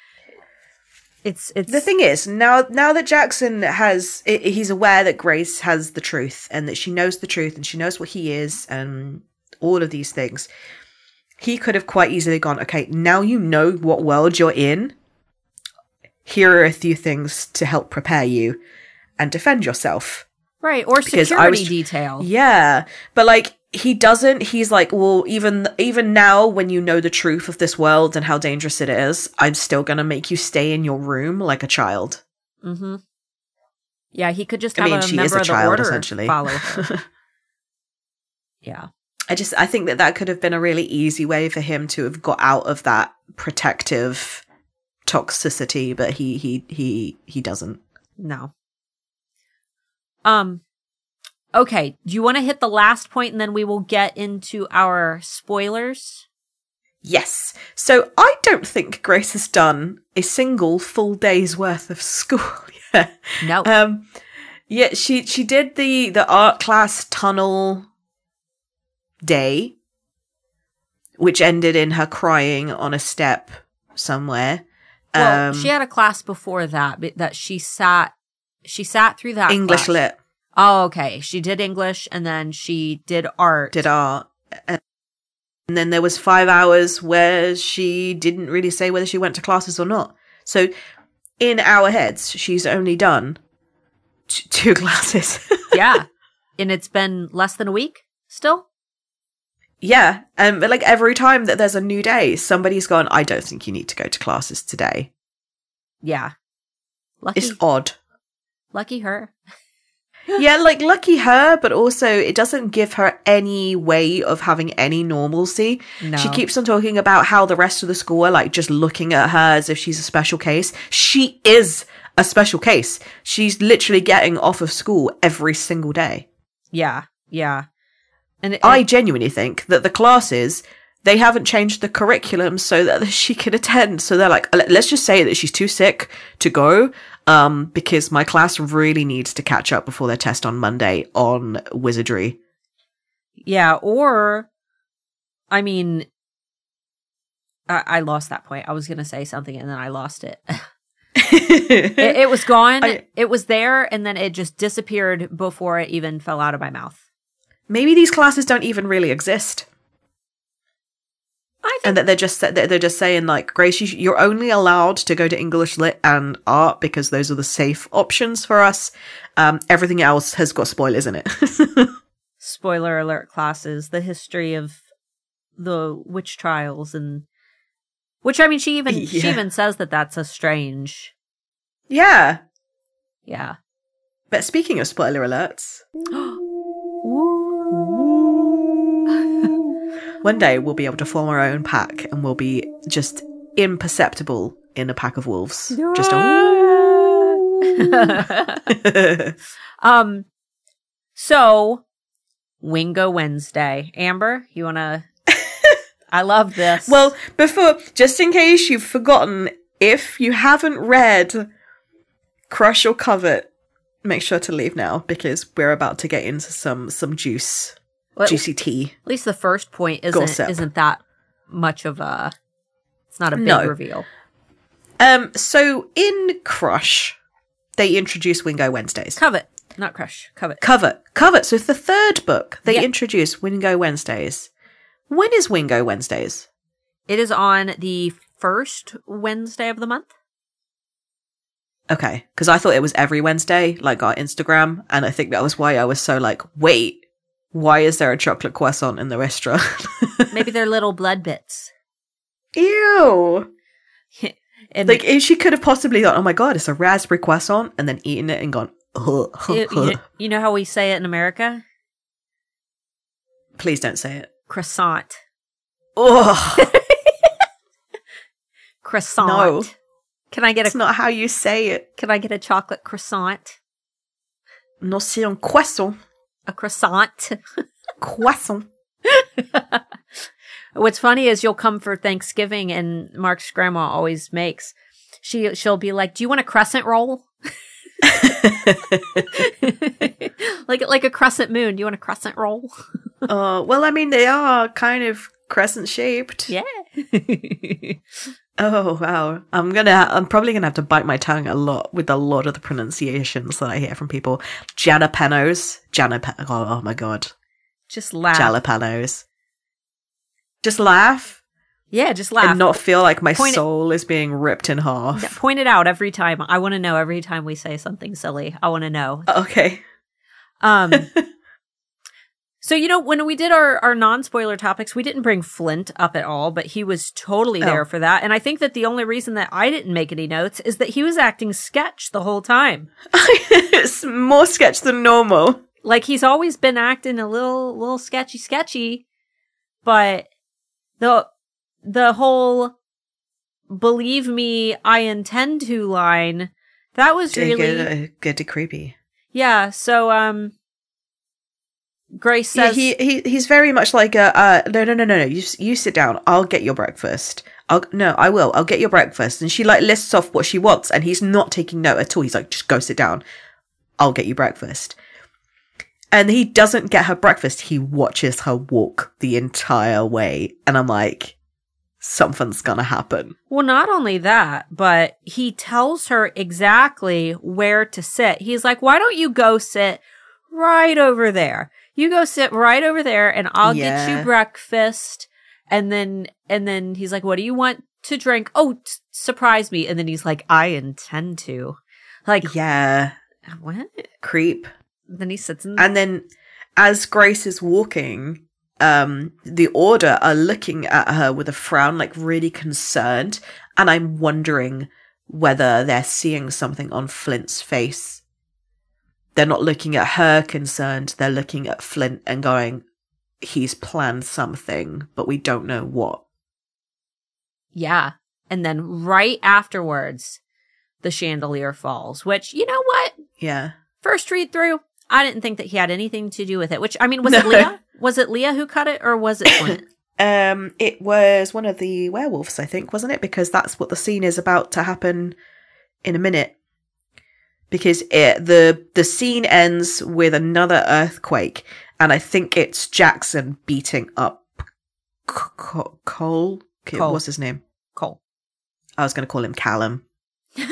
it's it's the thing is now now that jaxon has he's aware that grace has the truth and that she knows the truth and she knows what he is and all of these things he could have quite easily gone okay now you know what world you're in here are a few things to help prepare you and defend yourself right or because security was detail. yeah but like he doesn't he's like well even even now when you know the truth of this world and how dangerous it is i'm still gonna make you stay in your room like a child Mm-hmm. Yeah, he could just I have mean, a she is a child, order essentially. follow her. yeah. I just I think that that could have been a really easy way for him to have got out of that protective toxicity, but he he he he doesn't. No. Um okay, do you want to hit the last point and then we will get into our spoilers? Yes. So I don't think Grace has done a single full day's worth of school yet. No. Um yeah, she she did the the art class tunnel day which ended in her crying on a step somewhere. well, um, she had a class before that but that she sat she sat through that English class. lit. Oh, okay. She did English and then she did art. did art. And then there was five hours where she didn't really say whether she went to classes or not. So in our heads, she's only done t- two classes. yeah. And it's been less than a week still? Yeah. And but like every time that there's a new day, somebody's gone, I don't think you need to go to classes today. Yeah. Lucky It's odd. lucky her. yeah, like lucky her, but also it doesn't give her any way of having any normalcy. No. She keeps on talking about how the rest of the school are like just looking at her as if she's a special case. She is a special case. She's literally getting off of school every single day. Yeah. Yeah. And it, I genuinely think that the classes they haven't changed the curriculum so that she can attend. So they're like, "Let- let's just say that she's too sick to go, um, because my class really needs to catch up before their test on Monday on wizardry. Yeah, or I mean I, I lost that point. I was gonna say something and then I lost it. it, it was gone. I- it was there and then it just disappeared before it even fell out of my mouth. Maybe these classes don't even really exist. I think and that they're just they're just saying like grace you, you're only allowed to go to english lit and art because those are the safe options for us. Um everything else has got spoilers in it. Spoiler alert classes, the history of the witch trials and which I mean she even she even says that that's a strange yeah. Yeah. but speaking of spoiler alerts one day we'll be able to form our own pack and we'll be just imperceptible in a pack of wolves just a um so Wingo Wednesday. Amber, you want to I love this. Well, before, just in case you've forgotten, if you haven't read crush or covet, make sure to leave now because we're about to get into some some juice, Well, tea. At least the first point isn't isn't that much of a. It's not a big No. reveal. Um, so in Crush, they introduce Wingo Wednesdays. Covet, not crush. Covet. Covet, covet. So the third book, they Yeah. introduce Wingo Wednesdays. When is Wingo Wednesdays? It is on the first Wednesday of the month. Okay, because I thought it was every Wednesday, like our Instagram, and I think that was why I was so like, wait, why is there a chocolate croissant in the restaurant? Maybe they're little blood bits. Ew. And Like if she could have possibly thought, oh my god, it's a raspberry croissant, and then eaten it and gone, you, you- you know how we say it in America? please don't say it. Croissant. Oh, Croissant. No. Can I get it's a not how you say it. Can I get a chocolate croissant? Non, c'est un croissant. A croissant. Croissant. What's funny is you'll come for Thanksgiving and Mark's grandma always makes. She she'll be like, "Do you want a crescent roll?" like like a crescent moon. Do you want a crescent roll? Uh, well, I mean, they are kind of crescent shaped. Yeah. Oh wow! I'm gonna. I'm probably gonna have to bite my tongue a lot with a lot of the pronunciations that I hear from people. Jalapenos, jalap. Oh, oh my god, just laugh. jalapenos. Just laugh yeah, just laugh. and not feel like my Point soul is being ripped in half. Yeah, Point it out every time. I want to know every time we say something silly. I want to know. Okay. Um So you know when we did our our non-spoiler topics, we didn't bring Flint up at all, but he was totally there Oh. for that. And I think that the only reason that I didn't make any notes is that he was acting sketch the whole time. it's more sketch than normal. Like he's always been acting a little little sketchy sketchy, but the the whole believe me, I intend to line that was really good, uh, good to creepy. yeah, so um Grace Yeah, he, he he's very much like a uh, no no no no no. You you sit down. I'll get your breakfast. I'll no I will. I'll get your breakfast. And she like lists off what she wants and he's not taking note at all. He's like just go sit down. I'll get you breakfast. And he doesn't get her breakfast. He watches her walk the entire way. And I'm like something's gonna happen. Well, not only that, but he tells her exactly where to sit. He's like, why don't you go sit right over there? You go sit right over there and I'll get you breakfast. And then, and then he's like, what do you want to drink? Oh, t- surprise me. And then he's like, I intend to. Like, yeah what? creep Then he sits in. And then as Grace is walking, um, the order are looking at her with a frown, like really concerned. And I'm wondering whether they're seeing something on Flint's face. They're not looking at her concerned, they're looking at Flint and going, he's planned something, but we don't know what. yeah. And then right afterwards, the chandelier falls, which, you know what? Yeah. first read through, I didn't think that he had anything to do with it. Which I mean, was it Lia? Was it Lia who cut it, or was it Flint? Um, it was one of the werewolves, I think, wasn't it? Because that's what the scene is about to happen in a minute. Because it, the the scene ends with another earthquake, and I think it's Jaxon beating up Cole. Cole. What's his name? Cole, I was going to call him Callum.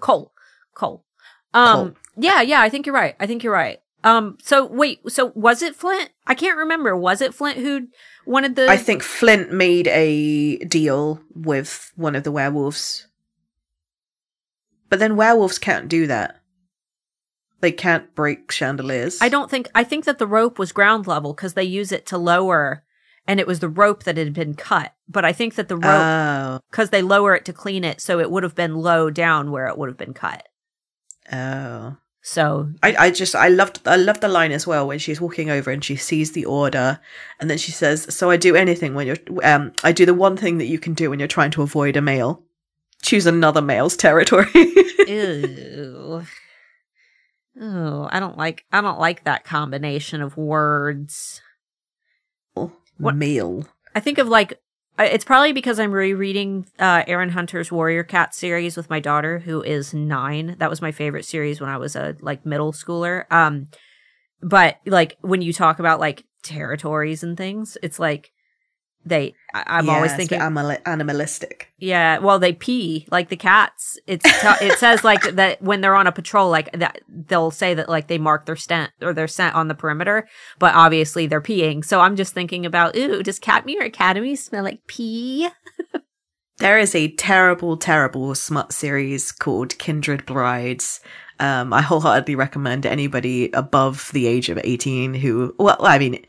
Cole, Cole. Um, Cole. yeah, yeah. I think you're right. I think you're right. Um, so wait, so was it Flint? I can't remember. Was it Flint who wanted the? I think Flint made a deal with one of the werewolves, but then werewolves can't do that. They can't break chandeliers. I don't think. I think that the rope was ground level because they use it to lower, and it was the rope that had been cut. But I think that the rope Oh, because they lower it to clean it, so it would have been low down where it would have been cut. oh. So I, I just I loved I loved the line as well when she's walking over and she sees the order and then she says, "So I do anything when you're um I do the one thing that you can do when you're trying to avoid a male. Choose another male's territory." Ew. Oh, I don't like I don't like that combination of words. What- Male. I think of like it's probably because I'm rereading uh, Erin Hunter's Warrior Cat series with my daughter, who is nine. That was my favorite series when I was a like middle schooler. Um, but like when you talk about like territories and things, it's like they. I- I'm Yeah, always thinking, animal- animalistic. yeah. Well, they pee like the cats. It's t- it says like that when they're on a patrol, like that they'll say that like they mark their scent or their scent on the perimeter, but obviously they're peeing. So I'm just thinking about, ooh, does Cat Katmere Academy smell like pee? There is a terrible, terrible smut series called Kindred Brides. Um, I wholeheartedly recommend anybody above the age of 18 who, well, I mean,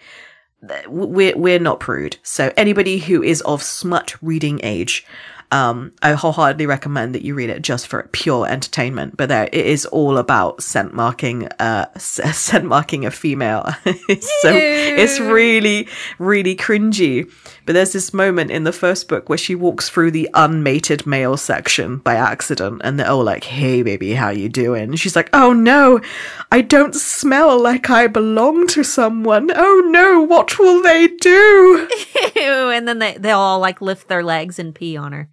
we're, we're not prude. So anybody who is of smut reading age, um, I wholeheartedly recommend that you read it just for pure entertainment. But there, it is all about scent marking, uh, scent marking a female. it's so, it's really, really cringy. But there's this moment in the first book where she walks through the unmated male section by accident, and they're all like, "Hey, baby, how you doing?" And she's like, "Oh no, I don't smell like I belong to someone. Oh no, what will they do?" And then they they'll all like lift their legs and pee on her.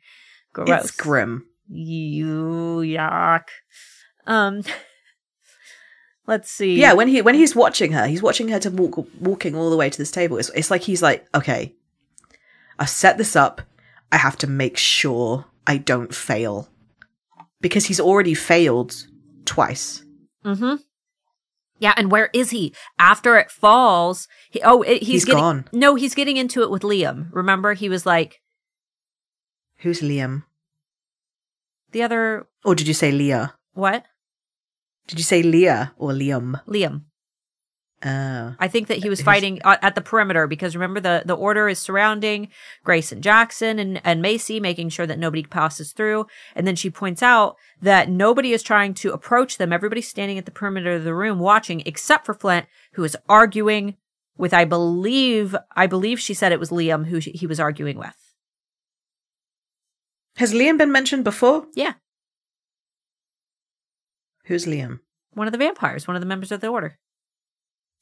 Gross. It's grim. You yuck. Um let's see. Yeah, when he when he's watching her, he's watching her to walk walking all the way to this table. It's it's like he's like, okay, I set this up. I have to make sure I don't fail because he's already failed twice. Mm-hmm. Yeah, and where is he? After it falls, he oh it, he's, He's getting gone. no, he's getting into it with Liam. Remember, he was like Who's Liam? the other Or did you say Lia? what? Did you say Lia or Liam? Liam. Oh. I think that he was fighting uh, at the perimeter because remember the the order is surrounding Grace and Jaxon and and Macy, making sure that nobody passes through. And then she points out that nobody is trying to approach them. Everybody's standing at the perimeter of the room watching, except for Flint, who is arguing with I believe I believe she said it was Liam who she, he was arguing with. Has Liam been mentioned before? Yeah, Who's Liam? one of the vampires, one of the members of the order.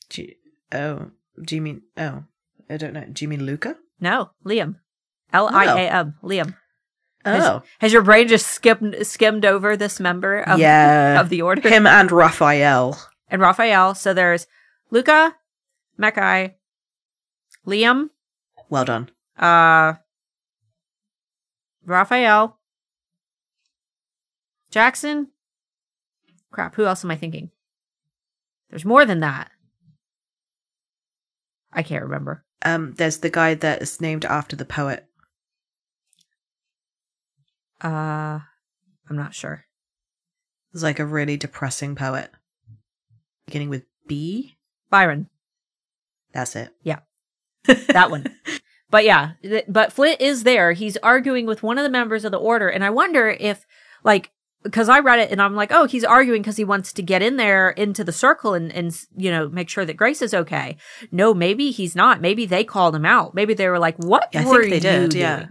Do you, oh, do you mean? Oh, I don't know. Do you mean Luca? No, Liam. L I A M. Liam. Has, Oh, has your brain just skimmed skimmed over this member of, yeah. of the order? Him and Rafael. and Rafael. So there's Luca, Mekhi, Liam, Well done. uh, Rafael, Jaxon. Crap, who else am I thinking? There's more than that. I can't remember. Um, there's the guy that is named after the poet. Uh, I'm not sure. It's like a really depressing poet. Beginning with B. Byron, That's it. Yeah. That one. But yeah, th- but Flint is there. He's arguing with one of the members of the order. And I wonder if, like, because I read it and I'm like, oh, he's arguing because he wants to get in there into the circle and, and, you know, make sure that Grace is okay. No, maybe he's not. Maybe they called him out. Maybe they were like, what Yeah, I were think they you did, yeah.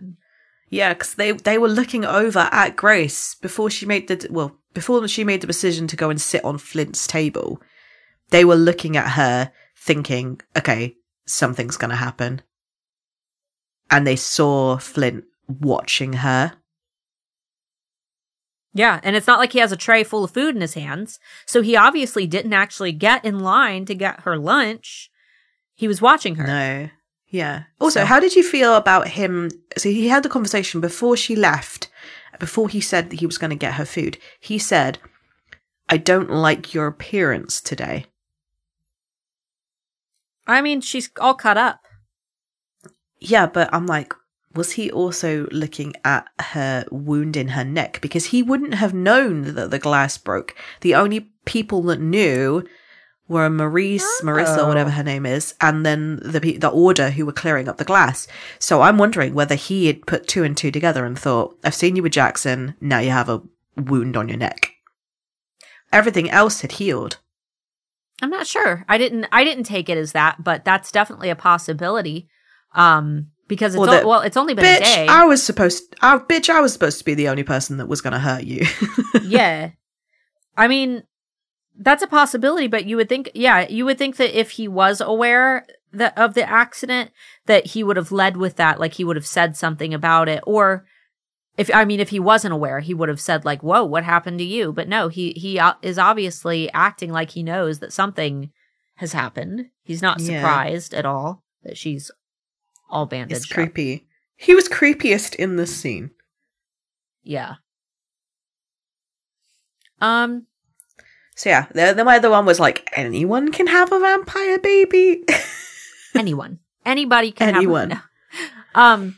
Yeah, because they they were looking over at Grace before she made the well before she made the decision to go and sit on Flint's table. They were looking at her, thinking, "Okay, something's going to happen," and they saw Flint watching her. Yeah. And it's not like he has a tray full of food in his hands. So he obviously didn't actually get in line to get her lunch. He was watching her. No, yeah. Also, So- how did you feel about him? So he had the conversation before she left. Before he said that he was going to get her food, he said, "I don't like your appearance today." I mean, she's all cut up. Yeah, but I'm like, was he also looking at her wound in her neck? Because he wouldn't have known that the glass broke. The only people that knew were Maurice, Marissa, Oh. whatever her name is, and then the the order who were clearing up the glass. So I'm wondering whether he had put two and two together and thought, "I've seen you with Jaxon. Now you have a wound on your neck." Everything else had healed. I'm not sure. I didn't I didn't take it as that, but that's definitely a possibility. Um because it's Well, o- well, it's only been a Bitch, day. I was supposed. I, bitch, I was supposed to be the only person that was going to hurt you. yeah. I mean, that's a possibility, but you would think yeah, you would think that if he was aware the of the accident that he would have led with that like he would have said something about it or if I mean if he wasn't aware he would have said like whoa what happened to you but no he he uh, is obviously acting like he knows that something has happened he's not Yeah. surprised at all that she's all bandaged It's up. creepy. He was creepiest in this scene. yeah um So yeah, the, the other one was like, anyone can have a vampire baby. anyone anybody can Anyone. have um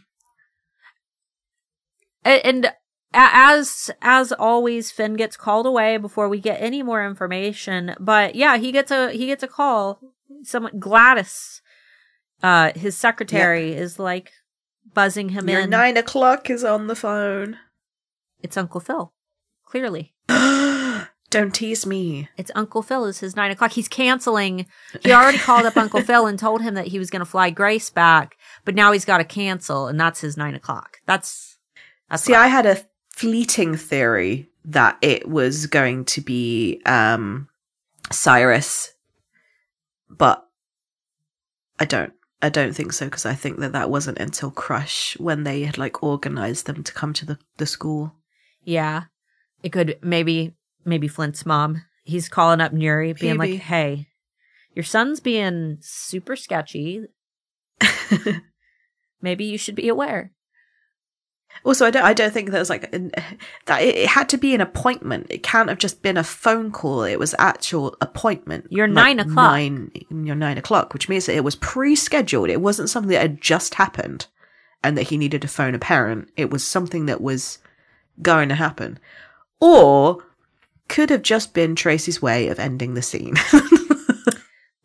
a- and as as always finn gets called away before we get any more information but yeah he gets a he gets a call someone gladys uh his secretary is like buzzing him Your in nine o'clock is on the phone. it's uncle phil clearly Don't tease me. it's uncle phil is his nine o'clock he's canceling he already called up uncle phil and told him that he was going to fly grace back but now he's got to cancel and that's his nine o'clock that's that's See, I had a fleeting theory that it was going to be um Cyrus, but I don't. I don't think so because I think that that wasn't until Crush when they had like organized them to come to the, the school. Yeah. It could maybe maybe Flint's mom. He's calling up Nuri being Maybe. like, "Hey, your son's being super sketchy. Maybe you should be aware." Also, I don't. I don't think there was like an, that. It, it had to be an appointment. It can't have just been a phone call. It was actual appointment. Your Like nine o'clock. Nine. Your nine o'clock, which means that it was pre-scheduled. It wasn't something that had just happened, and that he needed to phone a parent. It was something that was going to happen, or could have just been Tracy's way of ending the scene.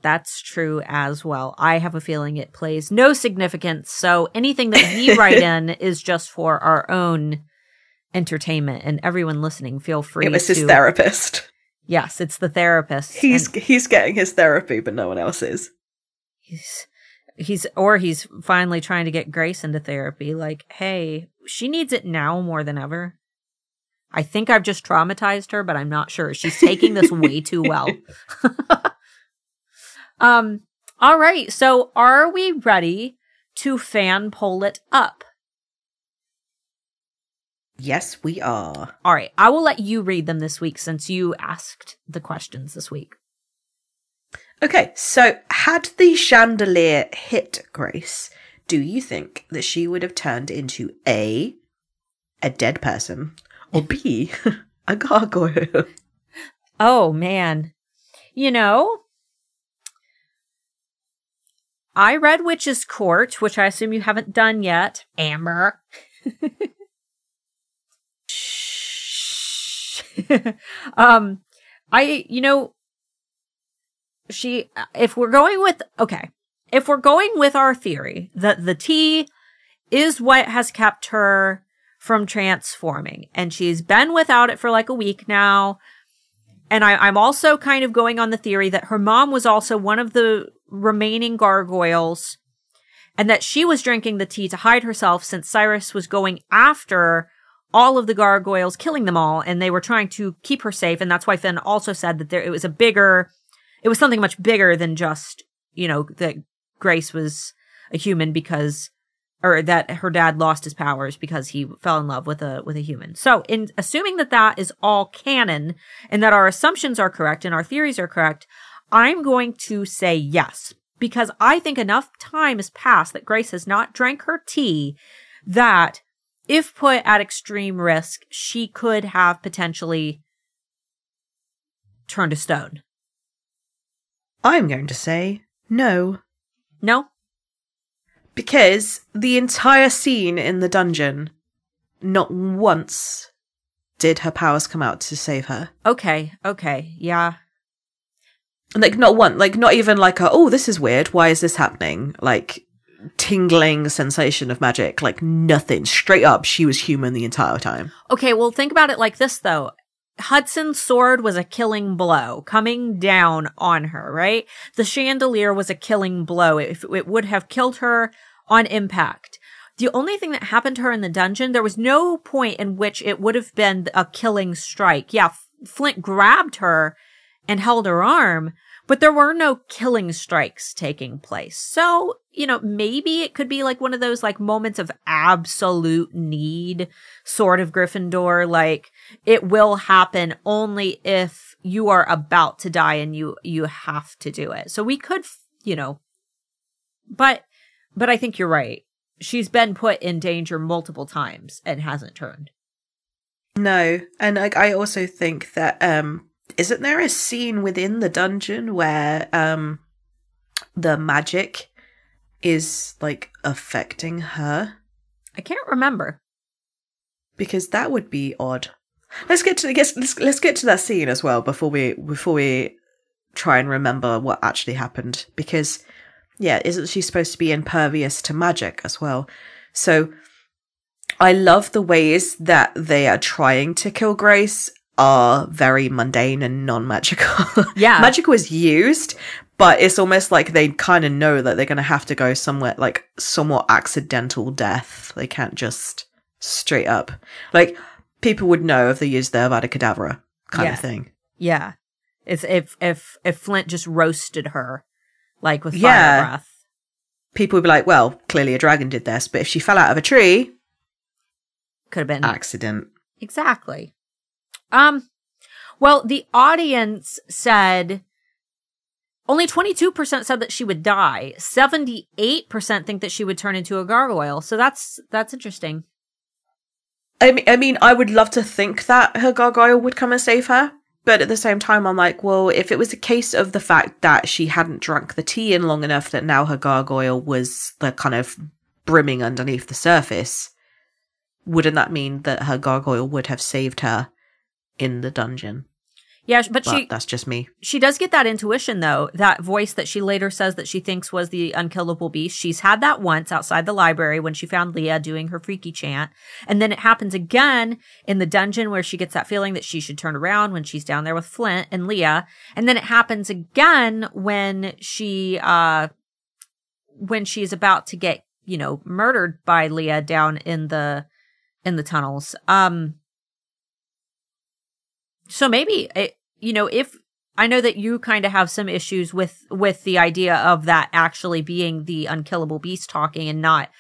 That's true as well. I have a feeling it plays no significance. So anything that we write in is just for our own entertainment. And everyone listening, feel free it was to. his therapist. Yes, it's the therapist. He's and he's getting his therapy, but no one else is. he's he's or he's finally trying to get Grace into therapy. Like, hey, she needs it now more than ever. I think I've just traumatized her, but I'm not sure. She's taking this way too well. um. All right. So, are we ready to fan pull it up? Yes, we are. All right. I will let you read them this week since you asked the questions this week. Okay, so had the chandelier hit Grace, do you think that she would have turned into A, a dead person, or B, a gargoyle? Oh man. You know, I read Witch's Court, which I assume you haven't done yet. Amber. um I you know she if we're going with okay, if we're going with our theory that the tea is what has kept her from transforming and she's been without it for like a week now and I, I'm also kind of going on the theory that her mom was also one of the remaining gargoyles and that she was drinking the tea to hide herself since Cyrus was going after all of the gargoyles, killing them all, and they were trying to keep her safe. And that's why Finn also said that there it was a bigger, it was something much bigger than just you know that Grace was a human because, or that her dad lost his powers because he fell in love with a with a human. So, in assuming that that is all canon and that our assumptions are correct and our theories are correct, I'm going to say yes because I think enough time has passed that Grace has not drank her tea that if put at extreme risk, she could have potentially turned to stone. I'm going to say no. No? Because the entire scene in the dungeon, not once did her powers come out to save her. Okay, okay, yeah. Like, not one, like, not even like a, oh, this is weird. Why is this happening? Like, tingling sensation of magic. Like, nothing. Straight up, she was human the entire time. Okay, well, think about it like this, though. Hudson's sword was a killing blow coming down on her, right? The chandelier was a killing blow. If it would have killed her on impact. The only thing that happened to her in the dungeon, there was no point in which it would have been a killing strike. Yeah, Flint grabbed her and held her arm, but there were no killing strikes taking place. So, you know, maybe it could be like one of those like moments of absolute need sort of Gryffindor. Like it will happen only if you are about to die and you, you have to do it. So we could, you know, but, but I think you're right. She's been put in danger multiple times and hasn't turned. No, and I, I also think that um isn't there a scene within the dungeon where um the magic is like affecting her? I can't remember. Because that would be odd. Let's get to guess let's let's get to that scene as well before we before we try and remember what actually happened. Because yeah, isn't she supposed to be impervious to magic as well? So I love the ways that they are trying to kill Grace are very mundane and non-magical. Yeah. Magic was used, but it's almost like they kind of know that they're going to have to go somewhere like somewhat accidental death. They can't just straight up. Like people would know if they used their Avada Kedavra kind Yeah. of thing. Yeah. It's if if if Flint just roasted her like with fire Yeah. breath. People would be like, well, clearly a dragon did this, but if she fell out of a tree, Could have been an accident. Exactly. Um well, the audience said only 22% said that she would die. 78% think that she would turn into a gargoyle. So that's that's interesting. I mean, I mean, I would love to think that her gargoyle would come and save her, but at the same time, I'm like, well, if it was a case of the fact that she hadn't drunk the tea in long enough that now her gargoyle was the kind of brimming underneath the surface, wouldn't that mean that her gargoyle would have saved her in the dungeon? Yeah, but But she that's just me. she does get that intuition though, that voice that she later says that she thinks was the unkillable beast. She's had that once outside the library when she found Lia doing her freaky chant. And then it happens again in the dungeon where she gets that feeling that she should turn around when she's down there with Flint and Lia. And then it happens again when she uh when she's about to get, you know, murdered by Lia down in the in the tunnels. Um so maybe it, you know, if I know that you kind of have some issues with with the idea of that actually being the unkillable beast talking and not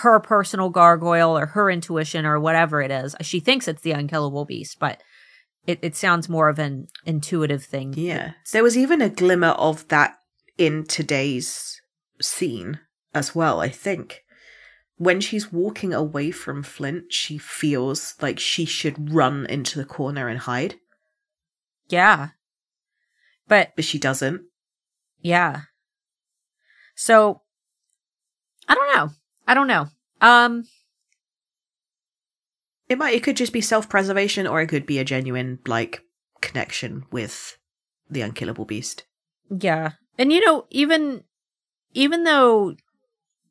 her personal gargoyle or her intuition or whatever it is. She thinks it's the unkillable beast, but it, it sounds more of an intuitive thing. Yeah. There was even a glimmer of that in today's scene as well, I think. When she's walking away from Flint, she feels like she should run into the corner and hide, Yeah. But but she doesn't. yeah. So I don't know. I don't know. Um It might it could just be self-preservation or it could be a genuine like connection with the unkillable beast. Yeah. And you know, even even though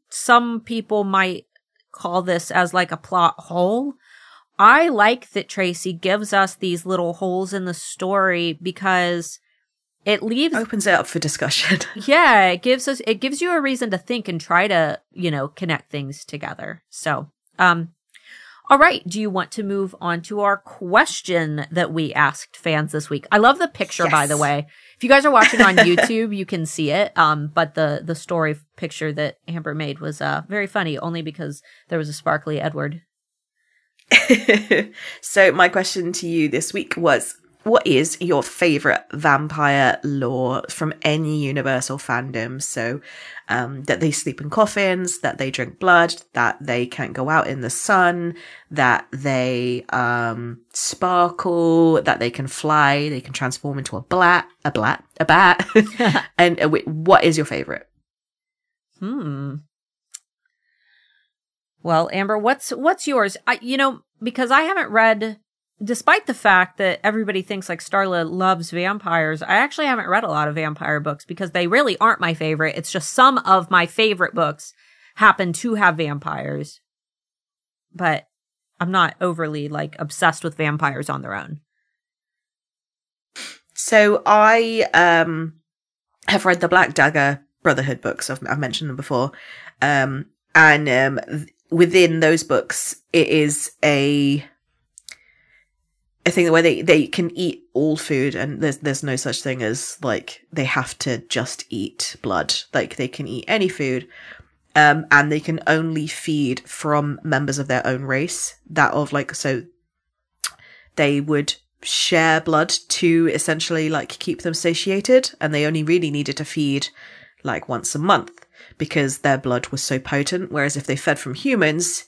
some people might call this as like a plot hole, I like that Tracy gives us these little holes in the story because it leaves Opens it up for discussion. yeah, it gives us it gives you a reason to think and try to, you know, connect things together. So, um all right, do you want to move on to our question that we asked fans this week? I love the picture by the way. If you guys are watching on YouTube, you can see it. Um but the the story picture that Amber made was uh very funny only because there was a sparkly Edward. so my question to you this week was what is your favorite vampire lore from any universal fandom? So um, that they sleep in coffins that they drink blood that they can't go out in the sun that they um, sparkle that they can fly they can transform into a blat a blat a bat. And uh, what is your favorite? Hmm. Well, Amber, what's what's yours? I you know, because I haven't read despite the fact that everybody thinks like Starla loves vampires, I actually haven't read a lot of vampire books because they really aren't my favorite. It's just some of my favorite books happen to have vampires. But I'm not overly like obsessed with vampires on their own. So I um have read the Black Dagger Brotherhood books. I've, I've mentioned them before, um, and um, within those books, it is a I think the way they, they can eat all food and there's there's no such thing as like they have to just eat blood. Like they can eat any food. Um, and they can only feed from members of their own race. That of like so they would share blood to essentially like keep them satiated and they only really needed to feed like once a month because their blood was so potent. Whereas if they fed from humans,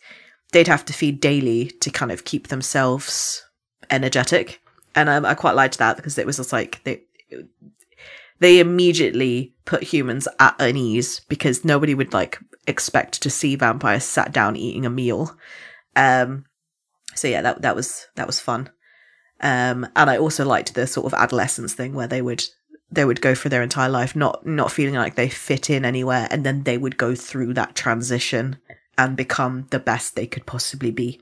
they'd have to feed daily to kind of keep themselves energetic. And um, I quite liked that because it was just like they they immediately put humans at unease because nobody would like expect to see vampires sat down eating a meal. Um, so yeah, that that was that was fun. Um, and I also liked the sort of adolescence thing where they would they would go through their entire life not not feeling like they fit in anywhere, and then they would go through that transition and become the best they could possibly be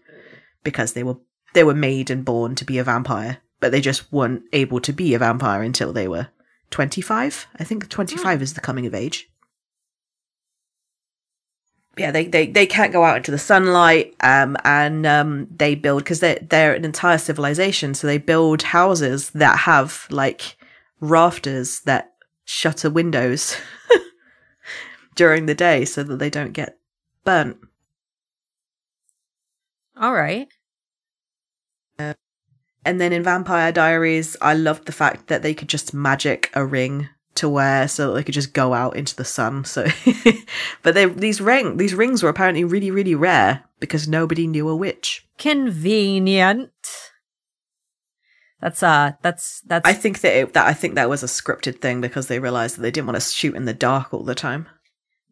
because they were they were made and born to be a vampire, but they just weren't able to be a vampire until they were 25. I think 25 mm. is the coming of age. Yeah, they, they, they can't go out into the sunlight, um, and um, they build because they're they're an entire civilization, so they build houses that have like rafters that shutter windows during the day so that they don't get burnt. All right. Uh, and then in Vampire Diaries, I loved the fact that they could just magic a ring to wear so that they could just go out into the sun. So, but they these ring these rings were apparently really really rare because nobody knew a witch. Convenient. That's uh that's that's I think that it, that I think that was a scripted thing because they realized that they didn't want to shoot in the dark all the time.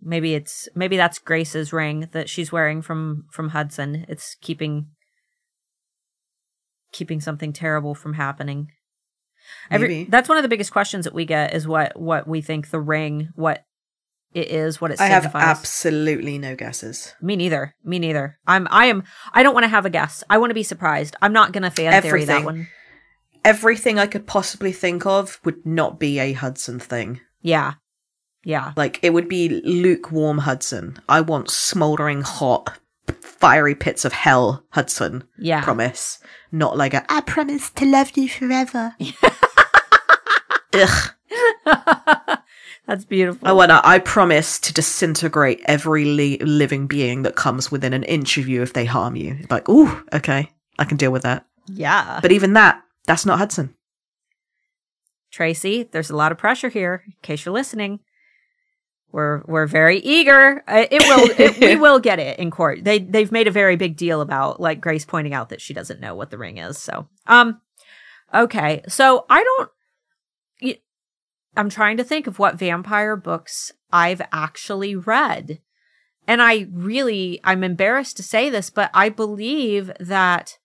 Maybe it's maybe that's Grace's ring that she's wearing from from Hudson. It's keeping keeping something terrible from happening. Every, that's one of the biggest questions that we get is what what we think the ring what it is what it I signifies. have absolutely no guesses. Me neither. Me neither. I'm I am I don't want to have a guess. I want to be surprised. I'm not going to fan Everything. theory that one. Everything I could possibly think of would not be a Hudson thing. Yeah. Yeah. Like it would be lukewarm Hudson. I want smoldering hot fiery pits of hell Hudson. Yeah. Promise. Not like a I promise to love you forever. Ugh. That's beautiful. I want to, I promise to disintegrate every li- living being that comes within an inch of you if they harm you. Like, ooh, okay, I can deal with that. Yeah. But even that, that's not Hudson. Tracy, there's a lot of pressure here, in case you're listening. We're we're very eager. Uh, it will it, we will get it in court. They they've made a very big deal about like Grace pointing out that she doesn't know what the ring is. So um okay. So I don't I'm trying to think of what vampire books I've actually read. And I really I'm embarrassed to say this, but I believe that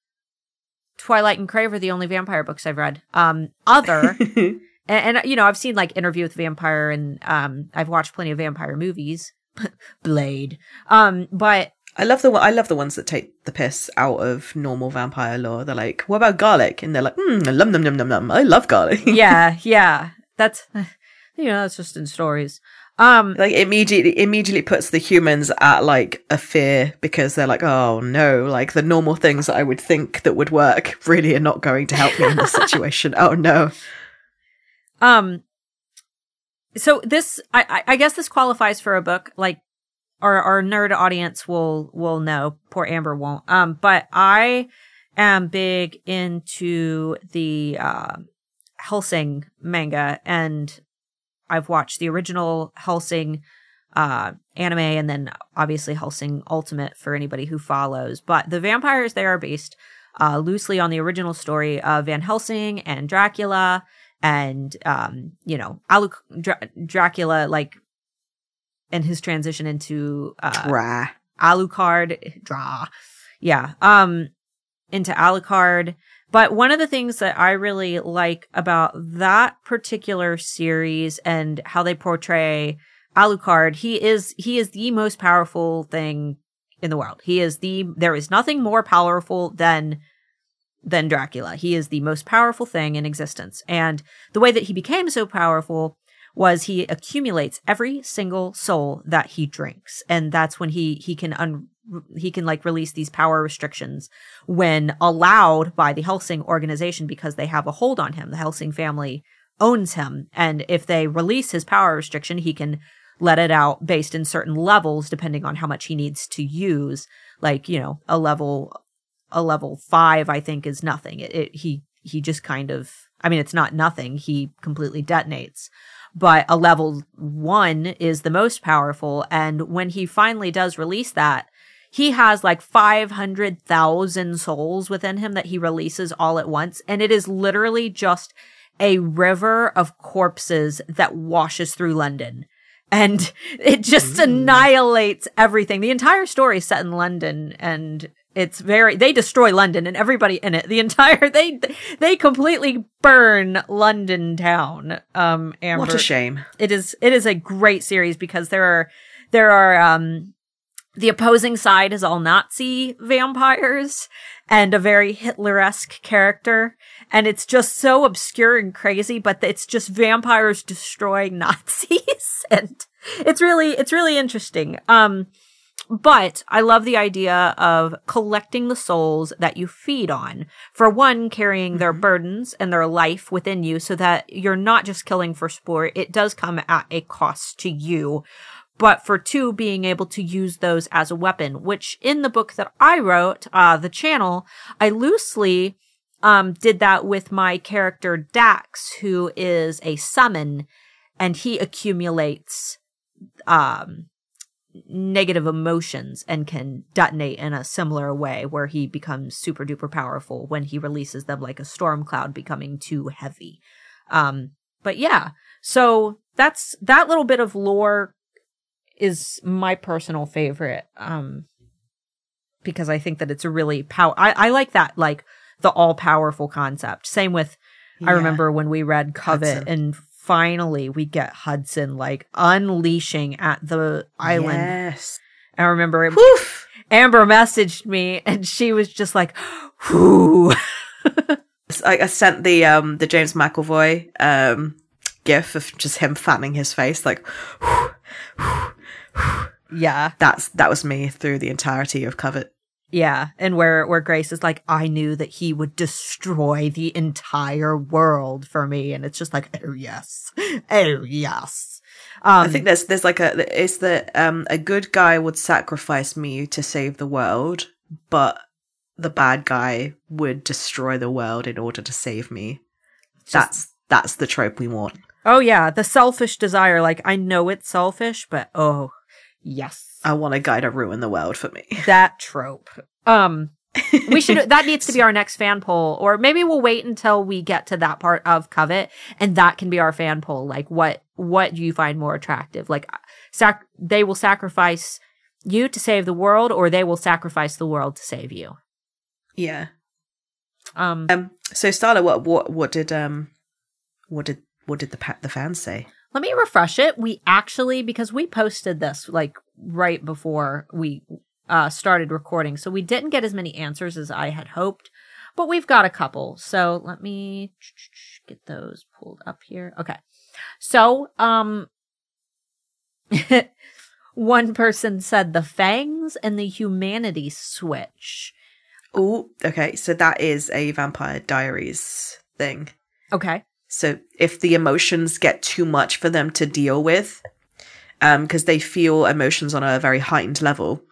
Twilight and Crave are the only vampire books I've read. Um other and, and, you know i've seen like interview with vampire and um i've watched plenty of vampire movies blade um but I love the I love the ones that take the piss out of normal vampire lore. They're like, "What about garlic?" And they're like, "Hmm, lum num num num num. I love garlic." yeah, yeah. That's you know, that's just in stories. Um, like immediately, immediately puts the humans at like a fear because they're like, "Oh no!" Like the normal things that I would think that would work really are not going to help me in this situation. oh no. Um, so this, I, I guess this qualifies for a book. Like our, our nerd audience will, will know. Poor Amber won't. Um, but I am big into the, uh, Hellsing manga and I've watched the original Hellsing uh, anime and then obviously Hellsing Ultimate for anybody who follows. But the vampires there are based, uh, loosely on the original story of Van Helsing and Dracula and um, you know, Alu- Dra- Dracula like and his transition into uh Dra. Alucard Dra. Yeah. Um into Alucard. But one of the things that I really like about that particular series and how they portray Alucard, he is he is the most powerful thing in the world. He is the there is nothing more powerful than than Dracula. He is the most powerful thing in existence. And the way that he became so powerful was he accumulates every single soul that he drinks. And that's when he, he can un- he can like release these power restrictions when allowed by the Hellsing organization because they have a hold on him. The Hellsing family owns him. And if they release his power restriction, he can let it out based in certain levels depending on how much he needs to use. Like, you know, a level, a level five, I think is nothing. It, it he, he just kind of, I mean, it's not nothing. He completely detonates but a level one is the most powerful. And when he finally does release that, he has like 500,000 souls within him that he releases all at once. And it is literally just a river of corpses that washes through London. And it just Ooh. annihilates everything. The entire story is set in London and it's very, they destroy London and everybody in it. The entire, they, they completely burn London town. Um, Amber. What a shame. It is, it is a great series because there are, there are, um, the opposing side is all Nazi vampires and a very Hitler-esque character. And it's just so obscure and crazy, but it's just vampires destroying Nazis. and it's really, it's really interesting. Um, but I love the idea of collecting the souls that you feed on. For one, carrying mm-hmm. their burdens and their life within you so that you're not just killing for sport. It does come at a cost to you. But for two, being able to use those as a weapon, which in the book that I wrote, uh, the channel, I loosely, um, did that with my character Dax, who is a summon and he accumulates, um, negative emotions and can detonate in a similar way where he becomes super duper powerful when he releases them like a storm cloud becoming too heavy. Um, but yeah, so that's that little bit of lore is my personal favorite. Um, because I think that it's a really power. I, I like that, like the all powerful concept. Same with, yeah. I remember when we read Covet and finally we get Hudson like unleashing at the island. Yes. I remember it, Amber messaged me and she was just like, whoo. I, I, sent the um the James McAvoy um gif of just him fanning his face like yeah. That's that was me through the entirety of Covet. Yeah, and where where Grace is like, I knew that he would destroy the entire world for me, and it's just like, oh yes, oh yes. Um, I think there's there's like a it's that um a good guy would sacrifice me to save the world, but the bad guy would destroy the world in order to save me. Just, that's that's the trope we want. Oh yeah, the selfish desire. Like I know it's selfish, but oh yes, I want a guy to ruin the world for me. That trope. Um, we should that needs to be our next fan poll or maybe we'll wait until we get to that part of covet and that can be our fan poll. Like what what do you find more attractive? Like sac- they will sacrifice you to save the world or they will sacrifice the world to save you? Yeah. Um, um so starla what what what did um what did what did the pa- the fans say let me refresh it we actually because we posted this like right before we uh, started recording. So we didn't get as many answers as I had hoped, but we've got a couple. So let me get those pulled up here. Okay. So, um, one person said the fangs and the humanity switch. Oh, okay. So that is a Vampire Diaries thing. Okay. So if the emotions get too much for them to deal with, because um, they feel emotions on a very heightened level.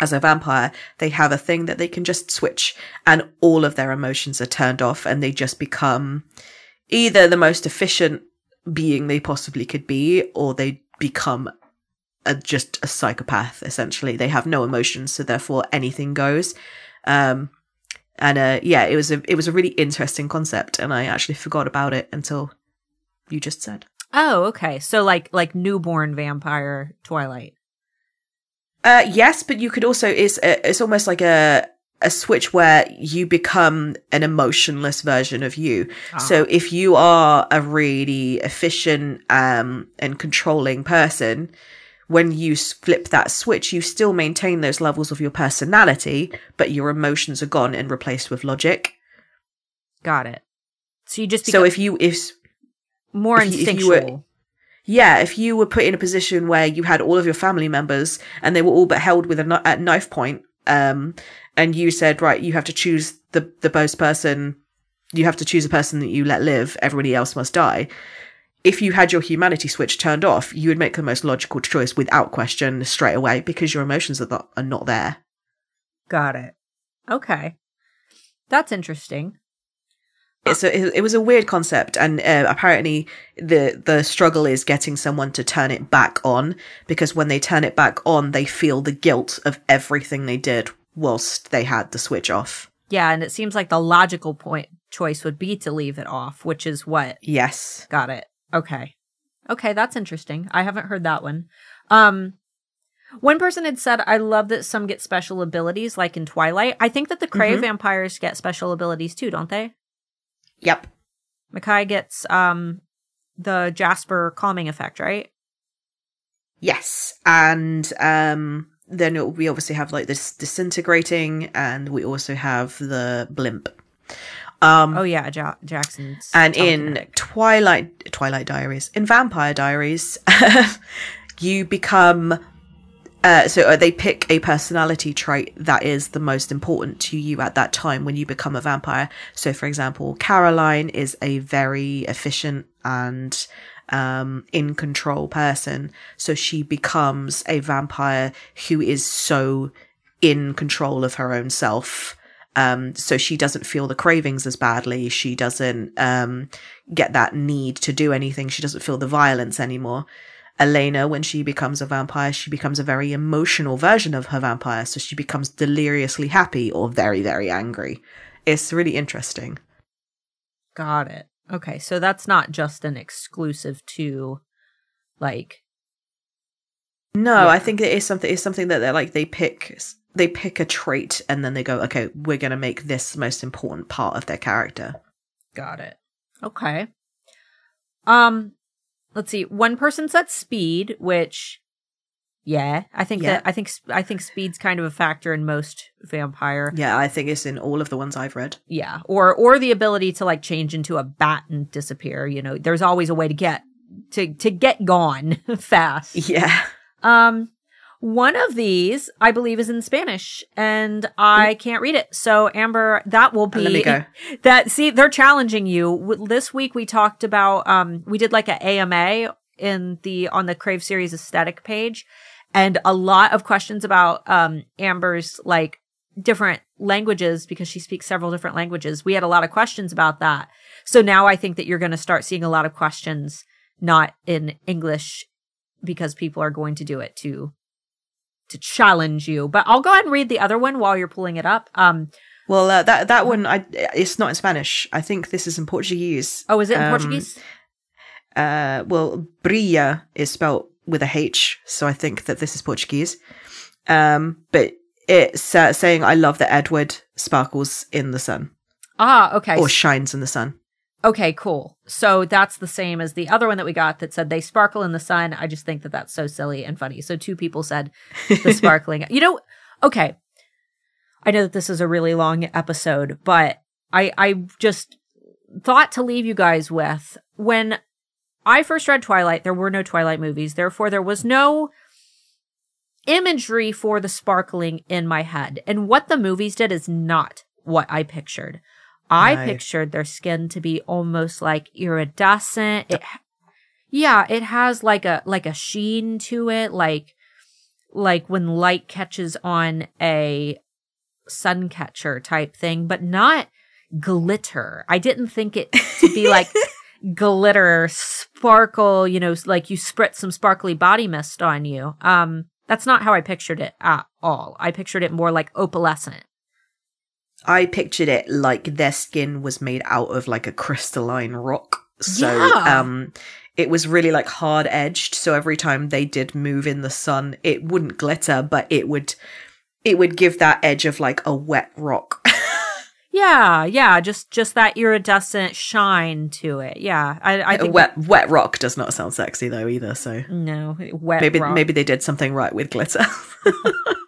As a vampire, they have a thing that they can just switch, and all of their emotions are turned off, and they just become either the most efficient being they possibly could be, or they become a, just a psychopath. Essentially, they have no emotions, so therefore anything goes. Um, and uh, yeah, it was a it was a really interesting concept, and I actually forgot about it until you just said. Oh, okay. So like like newborn vampire Twilight. Uh yes, but you could also it's uh, it's almost like a a switch where you become an emotionless version of you. Uh-huh. So if you are a really efficient um and controlling person, when you flip that switch, you still maintain those levels of your personality, but your emotions are gone and replaced with logic. Got it. So you just so if you if more if instinctual. You, if you were, yeah, if you were put in a position where you had all of your family members and they were all but held with a kn- at knife point, um, and you said, right, you have to choose the the most person, you have to choose a person that you let live. Everybody else must die. If you had your humanity switch turned off, you would make the most logical choice without question straight away because your emotions are not, are not there. Got it. Okay. That's interesting. It's a, it was a weird concept, and uh, apparently the the struggle is getting someone to turn it back on because when they turn it back on, they feel the guilt of everything they did whilst they had the switch off. Yeah, and it seems like the logical point choice would be to leave it off, which is what. Yes. Got it. Okay. Okay, that's interesting. I haven't heard that one. Um one person had said, I love that some get special abilities, like in Twilight. I think that the Crave Mhm. vampires get special abilities too, don't they? Yep. Mekhi gets um the Jasper calming effect, right? Yes, and um, then it- we obviously have like this disintegrating, and we also have the blimp. Um, Oh yeah, ja- Jaxon's. and in. Twilight Twilight Diaries, in Vampire Diaries, you become. Uh, so uh, they pick a personality trait that is the most important to you at that time when you become a vampire. So, for example, Caroline is a very efficient and um, in control person. So she becomes a vampire who is so in control of her own self. Um, so she doesn't feel the cravings as badly. She doesn't um, get that need to do anything. She doesn't feel the violence anymore. Elena, when she becomes a vampire, she becomes a very emotional version of her vampire. So she becomes deliriously happy or very, very angry. It's really interesting. Got it. Okay, so that's not just an exclusive to like No, Yeah. I think it is something. It's something that they're like they pick. They pick a trait and then they go, okay, we're going to make this the most important part of their character. got it. Okay. Um let's see. One person said speed, which yeah, I think Yeah. that I think I think speed's kind of a factor in most vampire. Yeah, I think it's in all of the ones I've read. Yeah, or or the ability to like change into a bat and disappear, you know. There's always a way to get to to get gone fast. Yeah. Um, one of these, I believe, is in Spanish, and I can't read it. So, Amber, that will be Let me go. that. See, they're challenging you. This week we talked about. Um, we did like an AMA in the on the Crave series aesthetic page, and a lot of questions about um Amber's like different languages because she speaks several different languages. We had a lot of questions about that. So now I think that you're going to start seeing a lot of questions not in English because people are going to do it to to challenge you. But I'll go ahead and read the other one while you're pulling it up. Um Well, uh, that that one, I it's not in Spanish. I think this is in Portuguese. oh, is it in Um, Portuguese? Uh, well, Bria is spelt with a H, so I think that this is Portuguese. Um, but it's uh, saying, "I love that Edward sparkles in the sun Ah, okay. or shines in the sun." Okay, cool. So that's the same as the other one that we got that said they sparkle in the sun. I just think that that's so silly and funny. So two people said the sparkling. you know, okay. I know that this is a really long episode, but I I just thought to leave you guys with when I first read Twilight, there were no Twilight movies. Therefore, there was no imagery for the sparkling in my head. And what the movies did is not what I pictured. I pictured their skin to be almost like iridescent. It, yeah, it has like a like a sheen to it, like like when light catches on a sun catcher type thing, but not glitter. I didn't think it to be like glitter, sparkle, you know, like you spritz some sparkly body mist on you. Um, that's not how I pictured it at all. I pictured it more like opalescent. I pictured it like their skin was made out of like a crystalline rock. So Yeah. um it was really like hard edged. So every time they did move in the sun, it wouldn't glitter, but it would it would give that edge of like a wet rock. Yeah, yeah, just just that iridescent shine to it. Yeah, I think wet wet rock does not sound sexy though either, so no wet. maybe rock. maybe they did something right with glitter.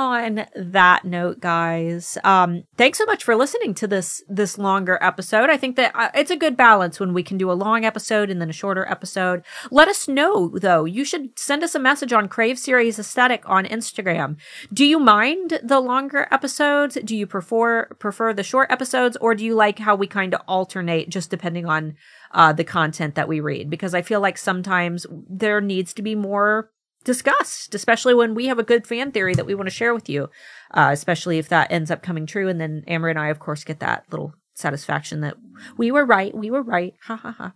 on that note, guys, um, thanks so much for listening to this this longer episode. I think that uh, it's a good balance when we can do a long episode and then a shorter episode. Let us know though. You should send us a message on Crave Series Aesthetic on Instagram. Do you mind the longer episodes? Do you prefer prefer the short episodes, or do you like how we kind of alternate just depending on uh, the content that we read? Because I feel like sometimes there needs to be more discussed, especially when we have a good fan theory that we want to share with you, uh, especially if that ends up coming true. And then Amber and I, of course, get that little satisfaction that we were right. We were right. Ha ha ha.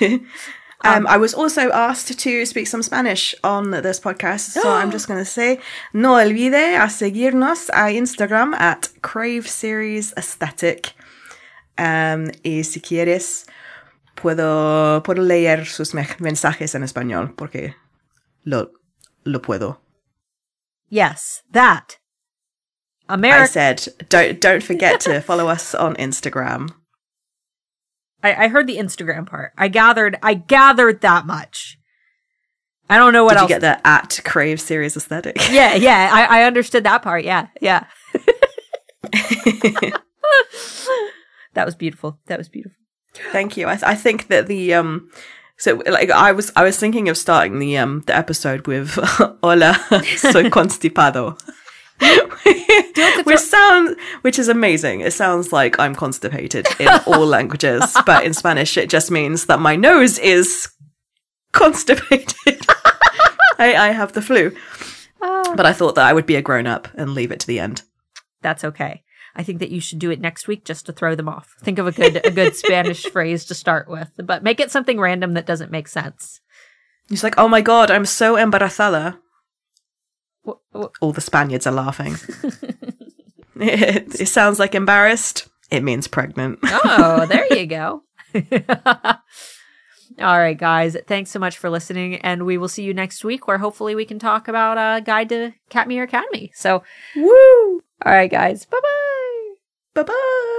Um, I was also asked to speak some Spanish on this podcast, so I'm just going to say, no olvide a seguirnos a Instagram at Crave Series Aesthetic. Um, y si quieres, puedo, puedo leer sus mensajes en español, porque lo, lo puedo. Yes, that. I America. said, don't don't forget to follow us on Instagram. I, I heard the Instagram part. I gathered. I gathered that much. I don't know what Did you get the at Crave Series Aesthetic? yeah, yeah. I, I understood that part. Yeah, yeah. that was beautiful. That was beautiful. Thank you. I, th- I think that the um, so like I was I was thinking of starting the um the episode with "Hola, soy constipado," which sound which is amazing. It sounds like I'm constipated in all languages, but in Spanish it just means that my nose is constipated. I, I have the flu, Oh, but I thought that I would be a grown up and leave it to the end. that's okay. I think that you should do it next week just to throw them off. Think of a good a good Spanish phrase to start with, but make it something random that doesn't make sense. He's like, "Oh my god, I'm so embarazada." All the Spaniards are laughing. it, it sounds like embarrassed. It means pregnant. Oh, there you go. All right, guys. Thanks so much for listening, and we will see you next week, where hopefully we can talk about a guide to Katmere Academy. So, Woo! all right, guys. Bye bye. Bye bye.